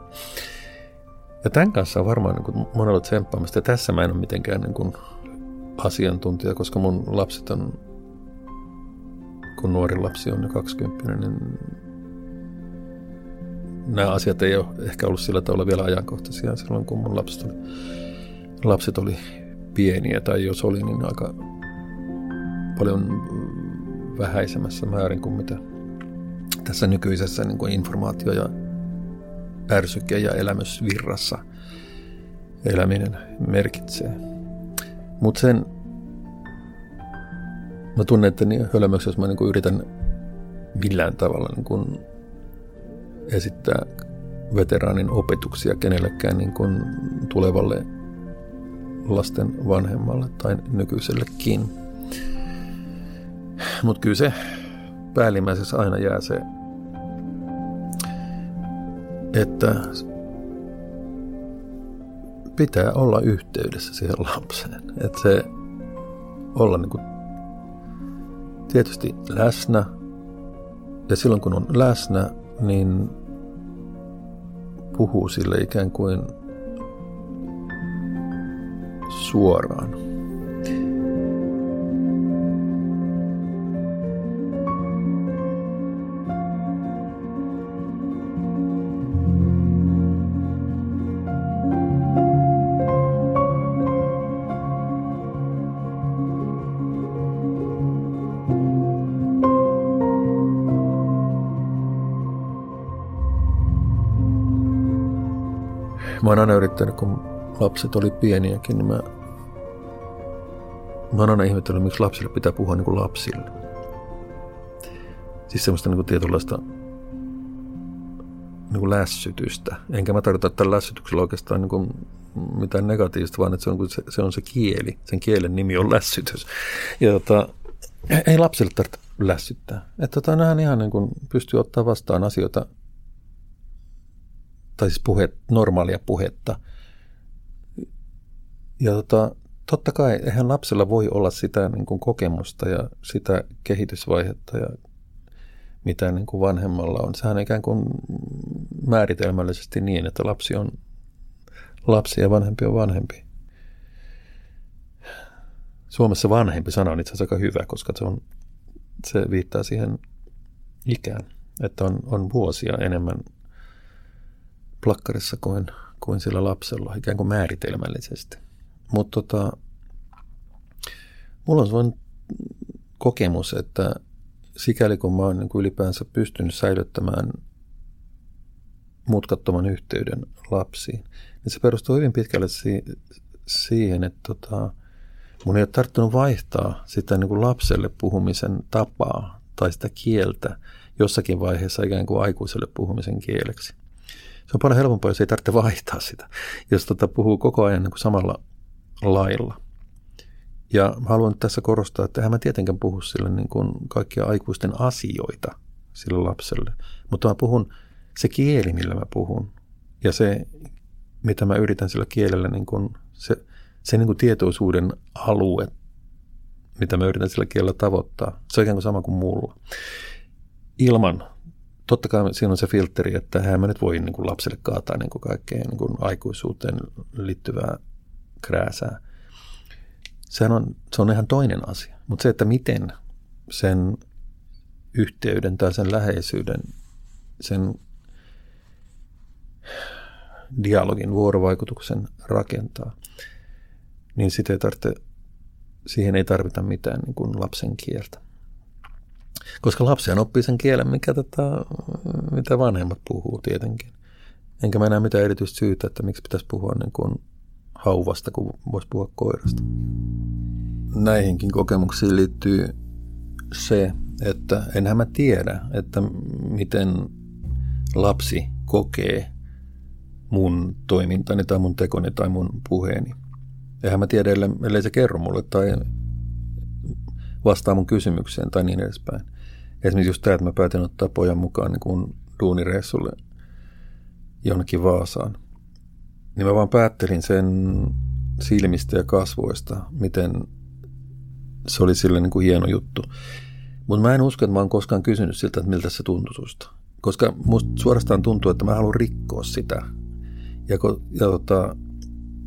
Ja tämän kanssa on varmaan niin kuin monella tsemppaamista. Ja tässä mä en ole mitenkään niin kuin asiantuntija, koska mun lapset on, kun nuori lapsi on jo 20, niin nämä asiat ei ole ehkä ollut sillä tavalla vielä ajankohtaisia silloin, kun mun lapset oli, lapset oli pieniä, tai jos oli, niin aika paljon vähäisemmässä määrin kuin mitä tässä nykyisessä niin kuin informaatio- ja ärsyke- ja elämysvirrassa eläminen merkitsee. Mutta sen mä tunnen, että niin hölmöksi, jos mä niin yritän millään tavalla niin kuin esittää veteraanin opetuksia kenellekään niin kuin tulevalle lasten vanhemmalle tai nykyisellekin. Mutta kyllä se päällimmäisessä aina jää se, että pitää olla yhteydessä siihen lapseen. Että se olla niin kuin tietysti läsnä. Ja silloin kun on läsnä, niin puhuu sille ikään kuin suoraan. Mä oon aina yrittänyt, kun lapset oli pieniäkin, niin mä, mä oon aina ihmetellyt, miksi lapsille pitää puhua niin kuin lapsille. Siis semmoista niin kuin tietynlaista niin kuin lässytystä. Enkä mä tarkoita tällä lässytyksellä oikeastaan niin kuin mitään negatiivista, vaan että se on, se, se on se kieli. Sen kielen nimi on lässytys. Ja tota, ei lapsille tarvitse lässyttää. Että tota, ihan niin kuin pystyy ottaa vastaan asioita tai siis puhe, normaalia puhetta. Ja tota, totta kai, eihän lapsella voi olla sitä niin kuin kokemusta ja sitä kehitysvaihetta ja mitä niin kuin vanhemmalla on. Sehän on ikään kuin määritelmällisesti niin, että lapsi on lapsi ja vanhempi on vanhempi. Suomessa vanhempi sana on itse asiassa aika hyvä, koska se, on, se viittaa siihen ikään, että on, on vuosia enemmän plakkarissa kuin, kuin sillä lapsella, ikään kuin määritelmällisesti. Mutta tota, mulla on sellainen kokemus, että sikäli kun mä oon niin ylipäänsä pystynyt säilyttämään mutkattoman yhteyden lapsiin, niin se perustuu hyvin pitkälle si- siihen, että tota, mun ei ole tarttunut vaihtaa sitä niin kuin lapselle puhumisen tapaa tai sitä kieltä jossakin vaiheessa ikään kuin aikuiselle puhumisen kieleksi. Se on paljon helpompaa, jos ei tarvitse vaihtaa sitä, jos tota puhuu koko ajan niin kuin samalla lailla. Ja haluan tässä korostaa, että eihän mä tietenkään puhu sille niin kuin kaikkia aikuisten asioita sille lapselle, mutta mä puhun se kieli, millä mä puhun ja se, mitä mä yritän sillä kielellä, niin kuin se, se niin kuin tietoisuuden alue, mitä mä yritän sillä kielellä tavoittaa, se on ikään kuin sama kuin mulla. Ilman totta kai siinä on se filteri, että hän mä nyt voi niin kuin lapselle kaataa niin kuin kaikkeen niin kuin aikuisuuteen liittyvää krääsää. Sehän on, se on ihan toinen asia. Mutta se, että miten sen yhteyden tai sen läheisyyden, sen dialogin, vuorovaikutuksen rakentaa, niin sitä ei tarvitse, siihen ei tarvita mitään niin kuin lapsen kieltä. Koska lapsihan oppii sen kielen, mikä tota, mitä vanhemmat puhuu tietenkin. Enkä mä näe mitään erityistä syytä, että miksi pitäisi puhua niin kuin hauvasta, kun voisi puhua koirasta. Näihinkin kokemuksiin liittyy se, että enhän mä tiedä, että miten lapsi kokee mun toimintani tai mun tekoni tai mun puheeni. Eihän mä tiedä, ellei se kerro mulle tai vastaa mun kysymykseen tai niin edespäin. Esimerkiksi just tämä, että mä päätin ottaa pojan mukaan niin kuin duunireissulle jonnekin Vaasaan. Niin mä vaan päättelin sen silmistä ja kasvoista, miten se oli sille niin kuin hieno juttu. Mutta mä en usko, että mä oon koskaan kysynyt siltä, että miltä se tuntui susta. Koska musta suorastaan tuntuu, että mä haluan rikkoa sitä. Ja, ja tota,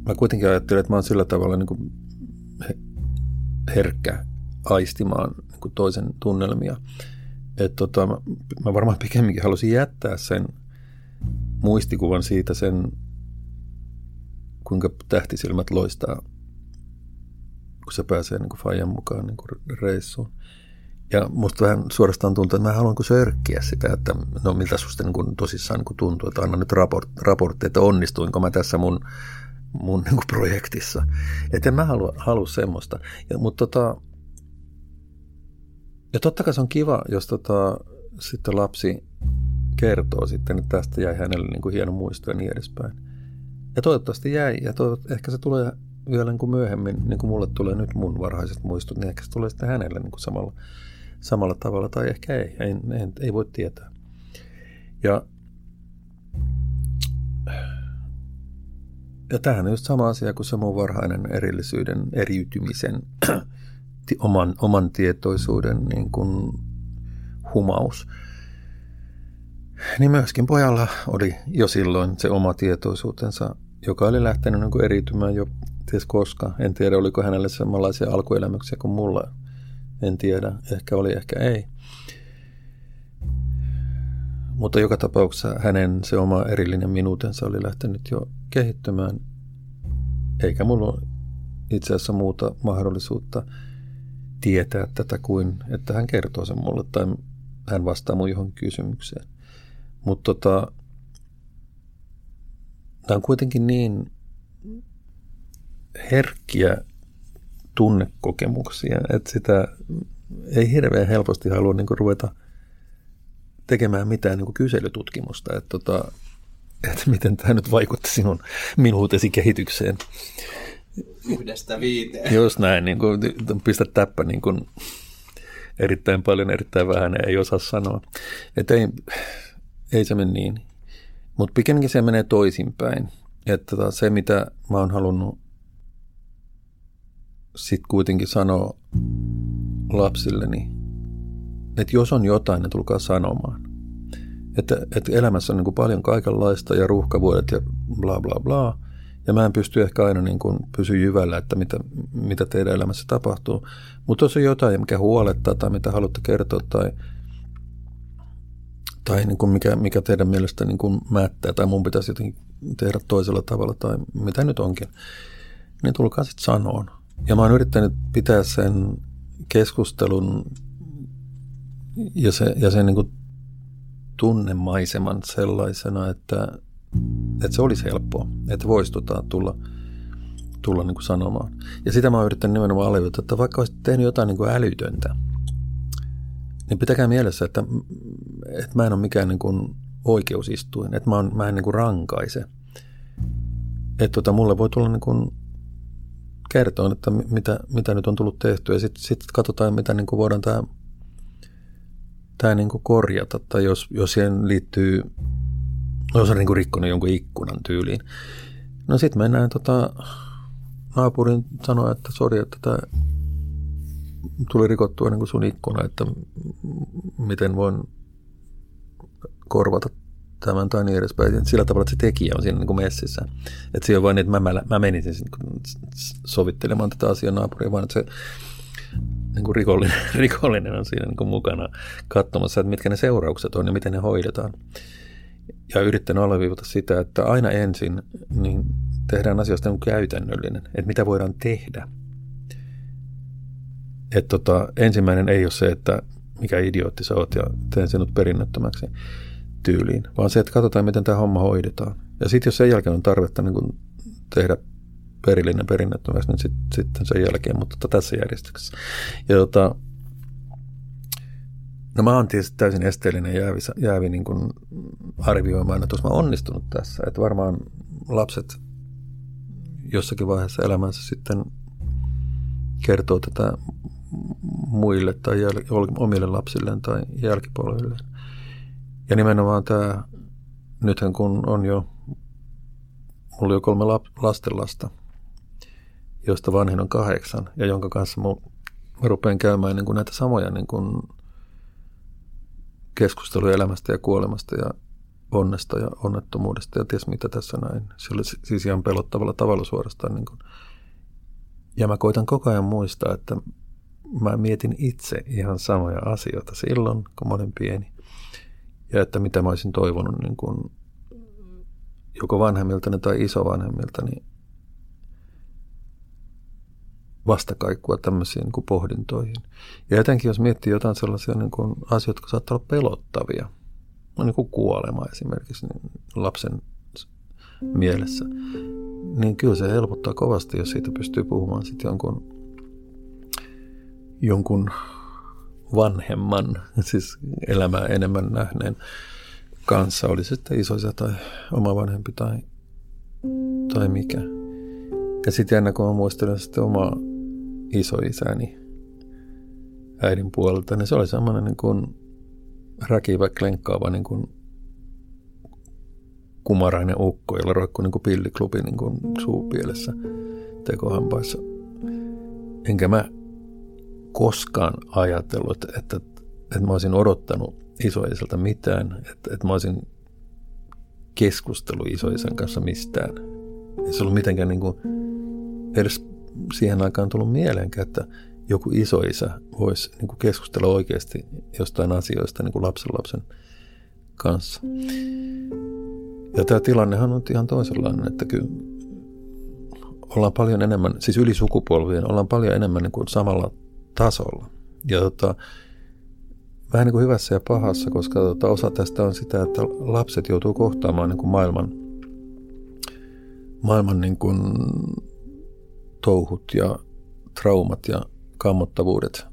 mä kuitenkin ajattelen, että mä oon sillä tavalla niin kuin herkkä aistimaan niin toisen tunnelmia. Että tota, mä, varmaan pikemminkin halusin jättää sen muistikuvan siitä sen, kuinka tähtisilmät loistaa, kun se pääsee niin Fajan mukaan niin reissuun. Ja musta vähän suorastaan tuntuu, että mä haluan kuin sörkkiä sitä, että no miltä susta niin kuin tosissaan niin kuin tuntuu, että anna nyt raport, raportti, että onnistuinko mä tässä mun mun niin kuin projektissa. Että en mä halua, halua semmoista. Ja, mutta tota, ja totta kai se on kiva, jos tota, sitten lapsi kertoo sitten, että tästä jäi hänelle niin kuin hieno muisto ja niin edespäin. Ja toivottavasti jäi, ja toivot, ehkä se tulee vielä niin kuin myöhemmin, niin kuin mulle tulee nyt mun varhaiset muistot, niin ehkä se tulee sitten hänelle niin kuin samalla, samalla tavalla, tai ehkä ei, ei, ei, ei voi tietää. Ja, ja tämähän on just sama asia kuin se mun varhainen erillisyyden, eriytymisen, oman, oman tietoisuuden niin kuin humaus. Niin myöskin pojalla oli jo silloin se oma tietoisuutensa, joka oli lähtenyt niin kuin eriytymään jo ties koska. En tiedä, oliko hänelle samanlaisia alkuelämyksiä kuin mulla. En tiedä, ehkä oli, ehkä ei. Mutta joka tapauksessa hänen se oma erillinen minuutensa oli lähtenyt jo kehittymään, eikä mulla itse asiassa muuta mahdollisuutta tietää tätä kuin, että hän kertoo sen mulle tai hän vastaa mun johon kysymykseen. Mutta tota, tämä on kuitenkin niin herkkiä tunnekokemuksia, että sitä ei hirveän helposti halua niin ruveta tekemään mitään niin kyselytutkimusta, että, tota, että miten tämä nyt vaikutti sinun minuutesi kehitykseen.
Yhdestä viiteen.
Jos näin, niin kuin, pistä täppä niin kuin, erittäin paljon, erittäin vähän, ei osaa sanoa. Että ei, ei se mene niin. Mutta pikemminkin se menee toisinpäin. Että tota, se, mitä mä oon halunnut sitten kuitenkin sanoa lapsilleni, että jos on jotain, niin tulkaa sanomaan. Että, että elämässä on niin kuin paljon kaikenlaista ja ruuhkavuodet ja bla bla bla. Ja mä en pysty ehkä aina niin kuin pysyä jyvällä, että mitä, mitä teidän elämässä tapahtuu. Mutta jos on jotain, mikä huolettaa tai mitä haluatte kertoa tai, tai niin kuin mikä, mikä teidän mielestä niin kuin mättää tai mun pitäisi jotenkin tehdä toisella tavalla tai mitä nyt onkin, niin tulkaa sitten sanoon. Ja mä oon yrittänyt pitää sen keskustelun ja, se, ja sen niin kuin tunnemaiseman sellaisena, että, että se olisi helppoa, että voisi tota, tulla, tulla niin kuin sanomaan. Ja sitä mä oon yrittänyt nimenomaan alleviivata, että vaikka olisit tehnyt jotain niin kuin älytöntä, niin pitäkää mielessä, että, että mä en ole mikään niin kuin oikeusistuin, että mä, on, mä en niin kuin rankaise. Että tota, mulle voi tulla niin kuin kertoa, että mitä, mitä nyt on tullut tehtyä ja sitten sit katsotaan, mitä niin kuin voidaan tämä tämä niin korjata, tai jos, jos siihen liittyy, jos on niin rikkonut jonkun ikkunan tyyliin, no sitten mennään tota, naapurin sanoa, että sori, että tämä tuli rikottua niin kuin sun ikkuna, että miten voin korvata tämän tai niin edespäin. Sillä tavalla, että se tekijä on siinä niin kuin messissä. Että se on vain, että mä, mä menisin niin sovittelemaan tätä asiaa naapuriin, vaan että se niin kuin rikollinen, (laughs) rikollinen on siinä niin kuin mukana katsomassa, että mitkä ne seuraukset on ja miten ne hoidetaan. Ja yrittänyt alleviivata sitä, että aina ensin niin tehdään asioista niin käytännöllinen, että mitä voidaan tehdä. Että tota, ensimmäinen ei ole se, että mikä idiootti sä oot ja teen sinut perinnöttömäksi tyyliin, vaan se, että katsotaan, miten tämä homma hoidetaan. Ja sitten jos sen jälkeen on tarvetta niin kun tehdä perillinen perinnettömäksi, niin sit, sitten sen jälkeen, mutta tota, tässä järjestyksessä. Ja tota, no mä oon tietysti täysin esteellinen jäävi, jäävi niin kuin arvioimaan, että jos mä onnistunut tässä, että varmaan lapset jossakin vaiheessa elämänsä sitten kertoo tätä muille tai jäl- omille lapsilleen tai jälkipolville. Ja nimenomaan tämä, nythän kun on jo, mulla on jo kolme lastenlasta, josta vanhin on kahdeksan ja jonka kanssa mä rupean käymään niin kuin näitä samoja niin kuin keskusteluja elämästä ja kuolemasta ja onnesta ja onnettomuudesta ja ties mitä tässä näin. Se oli siis ihan pelottavalla tavalla suorastaan. Niin kuin. Ja mä koitan koko ajan muistaa, että mä mietin itse ihan samoja asioita silloin, kun mä olin pieni. Ja että mitä mä olisin toivonut niin kuin joko vanhemmiltani tai isovanhemmiltani vastakaikua tämmöisiin niin pohdintoihin. Ja jotenkin jos miettii jotain sellaisia niin kuin asioita, jotka saattaa olla pelottavia, niin kuin kuolema esimerkiksi niin lapsen mielessä, niin kyllä se helpottaa kovasti, jos siitä pystyy puhumaan sitten jonkun, jonkun vanhemman, (laughs) siis elämää enemmän nähneen kanssa, oli se sitten isoisä tai oma vanhempi tai, tai mikä. Ja sitten jännä, kun mä muistelen sitten omaa isoisäni äidin puolelta, niin se oli semmoinen niin kuin räkivä, klenkkaava niin kuin kumarainen ukko, jolla roikkui niin kuin pilliklubi niin kuin suupielessä tekohampaissa. Enkä mä koskaan ajatellut, että, että, mä olisin odottanut isoisältä mitään, että, että mä olisin keskustellut isoisän kanssa mistään. Ei se ollut mitenkään niin kuin edes siihen aikaan tullut mieleenkään, että joku isoisä voisi niin kuin keskustella oikeasti jostain asioista niin kuin lapsen kanssa. Ja tämä tilannehan on ihan toisenlainen, että kyllä ollaan paljon enemmän, siis yli sukupolvien, ollaan paljon enemmän niin kuin samalla tasolla. Ja tota, vähän niin kuin hyvässä ja pahassa, koska tota, osa tästä on sitä, että lapset joutuu kohtaamaan niin kuin maailman, maailman niin kuin touhut ja traumat ja kammottavuudet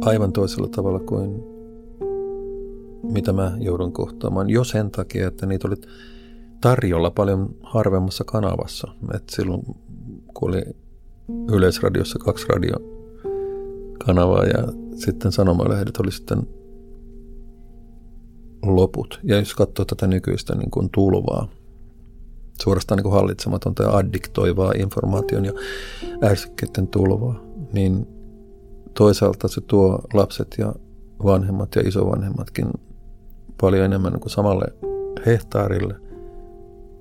aivan toisella tavalla kuin mitä mä joudun kohtaamaan. Jo sen takia, että niitä oli tarjolla paljon harvemmassa kanavassa. Et silloin kun oli Yleisradiossa kaksi radiokanavaa ja sitten sanomalehdet oli sitten loput. Ja jos katsoo tätä nykyistä niin kuin tulvaa, suorastaan niin kuin hallitsematonta ja addiktoivaa informaation ja ärsykkeiden tulvaa, niin toisaalta se tuo lapset ja vanhemmat ja isovanhemmatkin paljon enemmän niin kuin samalle hehtaarille,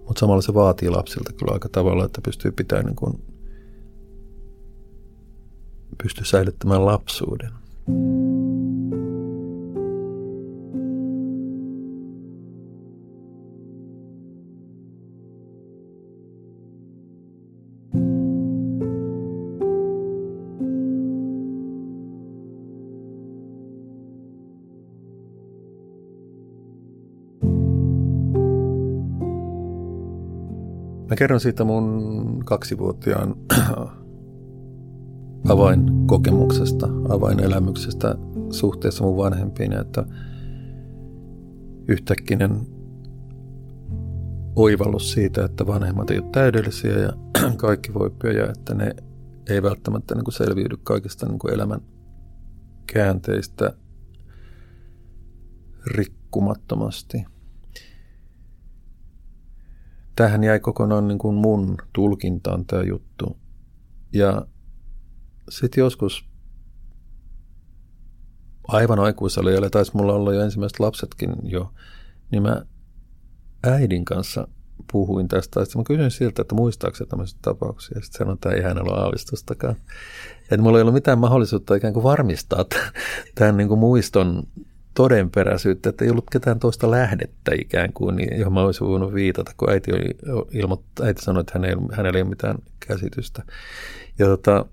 mutta samalla se vaatii lapsilta kyllä aika tavalla, että pystyy pitämään niin kuin, pystyy säilyttämään lapsuuden. Mä kerron siitä mun kaksivuotiaan (clears throat) avainkokemuksesta, avainelämyksestä suhteessa mun vanhempiin, että yhtäkkinen oivallus siitä, että vanhemmat ei ole täydellisiä ja (clears throat) kaikki voi ja että ne ei välttämättä niin kuin selviydy kaikista niin kuin elämän käänteistä rikkumattomasti – tähän jäi kokonaan niin kuin mun tulkintaan tämä juttu. Ja sitten joskus aivan aikuisella ja taisi mulla olla jo ensimmäiset lapsetkin jo, niin mä äidin kanssa puhuin tästä. Sitten mä kysyin siltä, että muistaako tämmöisiä tapauksia. Ja sitten sanoin, että ei hänellä ole aavistustakaan. Että mulla ei ollut mitään mahdollisuutta ikään kuin varmistaa tämän niin kuin muiston todenperäisyyttä, että ei ollut ketään toista lähdettä ikään kuin, niin johon mä olisin voinut viitata, kun äiti, oli ilmoittaa, äiti sanoi, että hänellä, hänellä ei ole mitään käsitystä. Ja tota,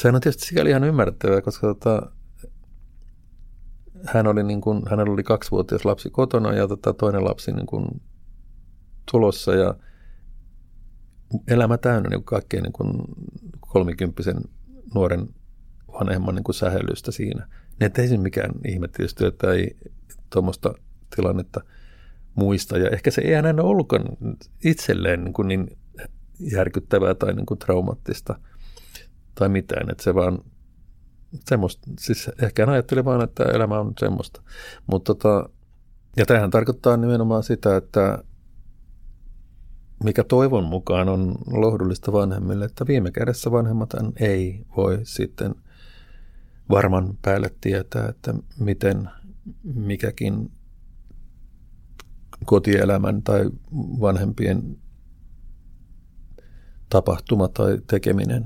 sehän on tietysti sikäli ihan ymmärrettävää, koska tota, hän oli niin kuin, hänellä oli kaksivuotias lapsi kotona ja tota, toinen lapsi niin kuin tulossa ja elämä täynnä niin kaikkein niin kuin kolmikymppisen nuoren vanhemman niin kuin sähellystä siinä. Niin ei se mikään ihme tietysti, että ei tuommoista tilannetta muista. Ja ehkä se ei enää ollutkaan itselleen niin, kuin niin järkyttävää tai niin kuin traumaattista tai mitään. Että se vaan semmoista, siis ehkä hän ajatteli vaan, että elämä on semmoista. Mutta tota, ja tämähän tarkoittaa nimenomaan sitä, että mikä toivon mukaan on lohdullista vanhemmille, että viime kädessä vanhemmat ei voi sitten – varman päälle tietää, että miten mikäkin kotielämän tai vanhempien tapahtuma tai tekeminen,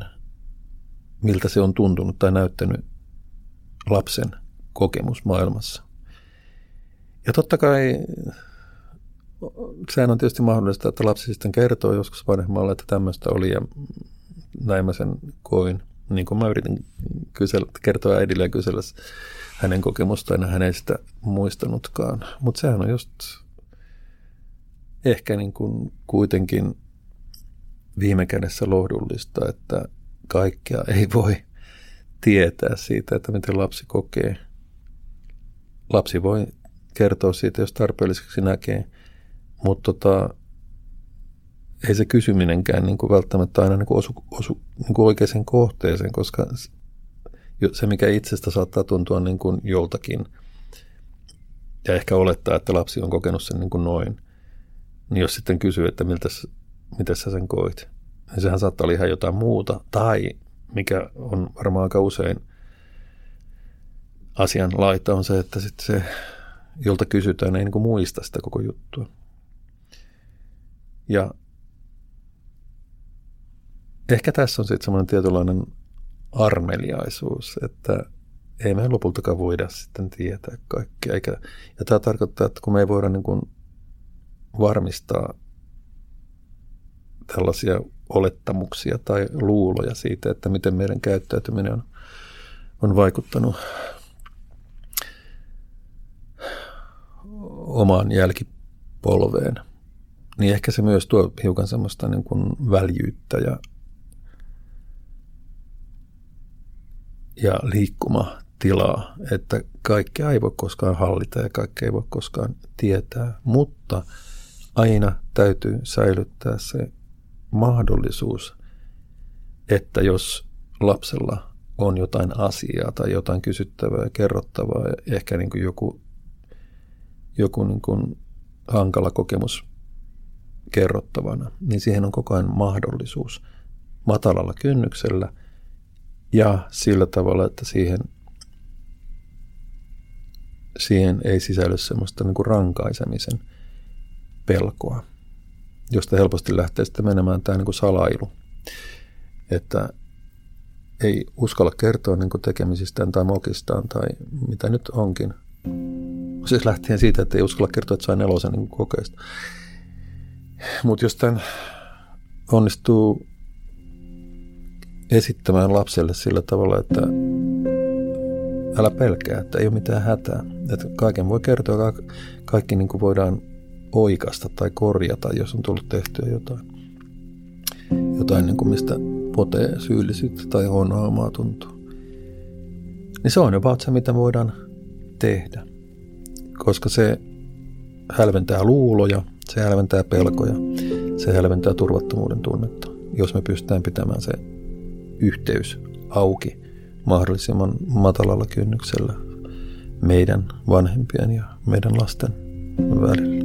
miltä se on tuntunut tai näyttänyt lapsen kokemus maailmassa. Ja totta kai sehän on tietysti mahdollista, että lapsi sitten kertoo joskus vanhemmalle, että tämmöistä oli ja näin mä sen koin niin kuin mä yritin kysellä, kertoa äidille ja kysellä hänen kokemustaan, hän ei sitä muistanutkaan. Mutta sehän on just ehkä niin kuin kuitenkin viime kädessä lohdullista, että kaikkea ei voi tietää siitä, että miten lapsi kokee. Lapsi voi kertoa siitä, jos tarpeelliseksi näkee, mutta tota, ei se kysyminenkään niin kuin välttämättä aina niin kuin osu, osu niin kuin oikeaan kohteeseen, koska se, mikä itsestä saattaa tuntua niin kuin joltakin, ja ehkä olettaa, että lapsi on kokenut sen niin kuin noin, niin jos sitten kysyy, että miltä, miten sä sen koit, niin sehän saattaa olla ihan jotain muuta. Tai mikä on varmaan aika usein asian laita on se, että sitten se, jolta kysytään, ei niin kuin muista sitä koko juttua. Ja ehkä tässä on sitten semmoinen tietynlainen armeliaisuus, että ei me lopultakaan voida sitten tietää kaikkea. Eikä, ja tämä tarkoittaa, että kun me ei voida niin kuin varmistaa tällaisia olettamuksia tai luuloja siitä, että miten meidän käyttäytyminen on, on vaikuttanut omaan jälkipolveen, niin ehkä se myös tuo hiukan semmoista niin kuin väljyyttä ja, ja liikkumatilaa, että kaikkea ei voi koskaan hallita ja kaikkea ei voi koskaan tietää, mutta aina täytyy säilyttää se mahdollisuus, että jos lapsella on jotain asiaa tai jotain kysyttävää ja kerrottavaa ehkä niin kuin joku, joku niin kuin hankala kokemus kerrottavana, niin siihen on koko ajan mahdollisuus matalalla kynnyksellä ja sillä tavalla, että siihen, siihen ei sisälly semmoista niin kuin rankaisemisen pelkoa josta helposti lähtee sitten menemään tämä niin kuin salailu. Että ei uskalla kertoa niin kuin tekemisistään tai mokistaan tai mitä nyt onkin. Siis lähtien siitä, että ei uskalla kertoa, että sai nelosen niin kokeista. Mutta jos tämän onnistuu esittämään lapselle sillä tavalla, että älä pelkää, että ei ole mitään hätää. Että kaiken voi kertoa, kaikki niin kuin voidaan oikasta tai korjata, jos on tullut tehtyä jotain, jotain niin kuin mistä potee syyllisyyttä tai huonoa omaa tuntuu. Niin se on jopa se, mitä voidaan tehdä, koska se hälventää luuloja, se hälventää pelkoja, se hälventää turvattomuuden tunnetta, jos me pystytään pitämään se yhteys auki mahdollisimman matalalla kynnyksellä meidän vanhempien ja meidän lasten välillä.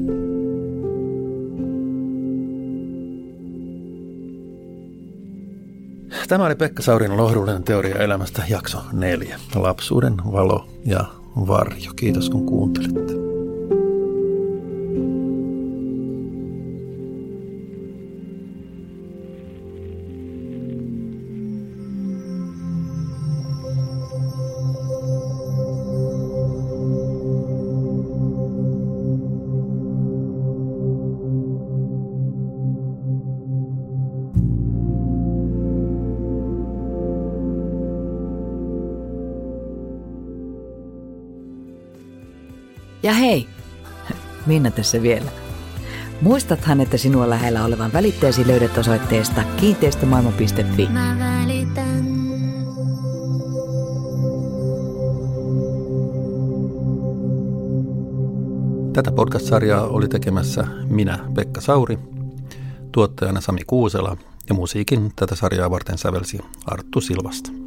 Tämä oli Pekka Saurin lohdullinen teoria elämästä, jakso neljä. Lapsuuden valo ja varjo. Kiitos kun kuuntelitte.
Ja hei, Minna tässä vielä. Muistathan, että sinua lähellä olevan välitteesi löydät osoitteesta kiinteistömaailma.fi. Mä välitän.
Tätä podcast-sarjaa oli tekemässä minä, Pekka Sauri, tuottajana Sami Kuusela ja musiikin tätä sarjaa varten sävelsi Arttu Silvasta.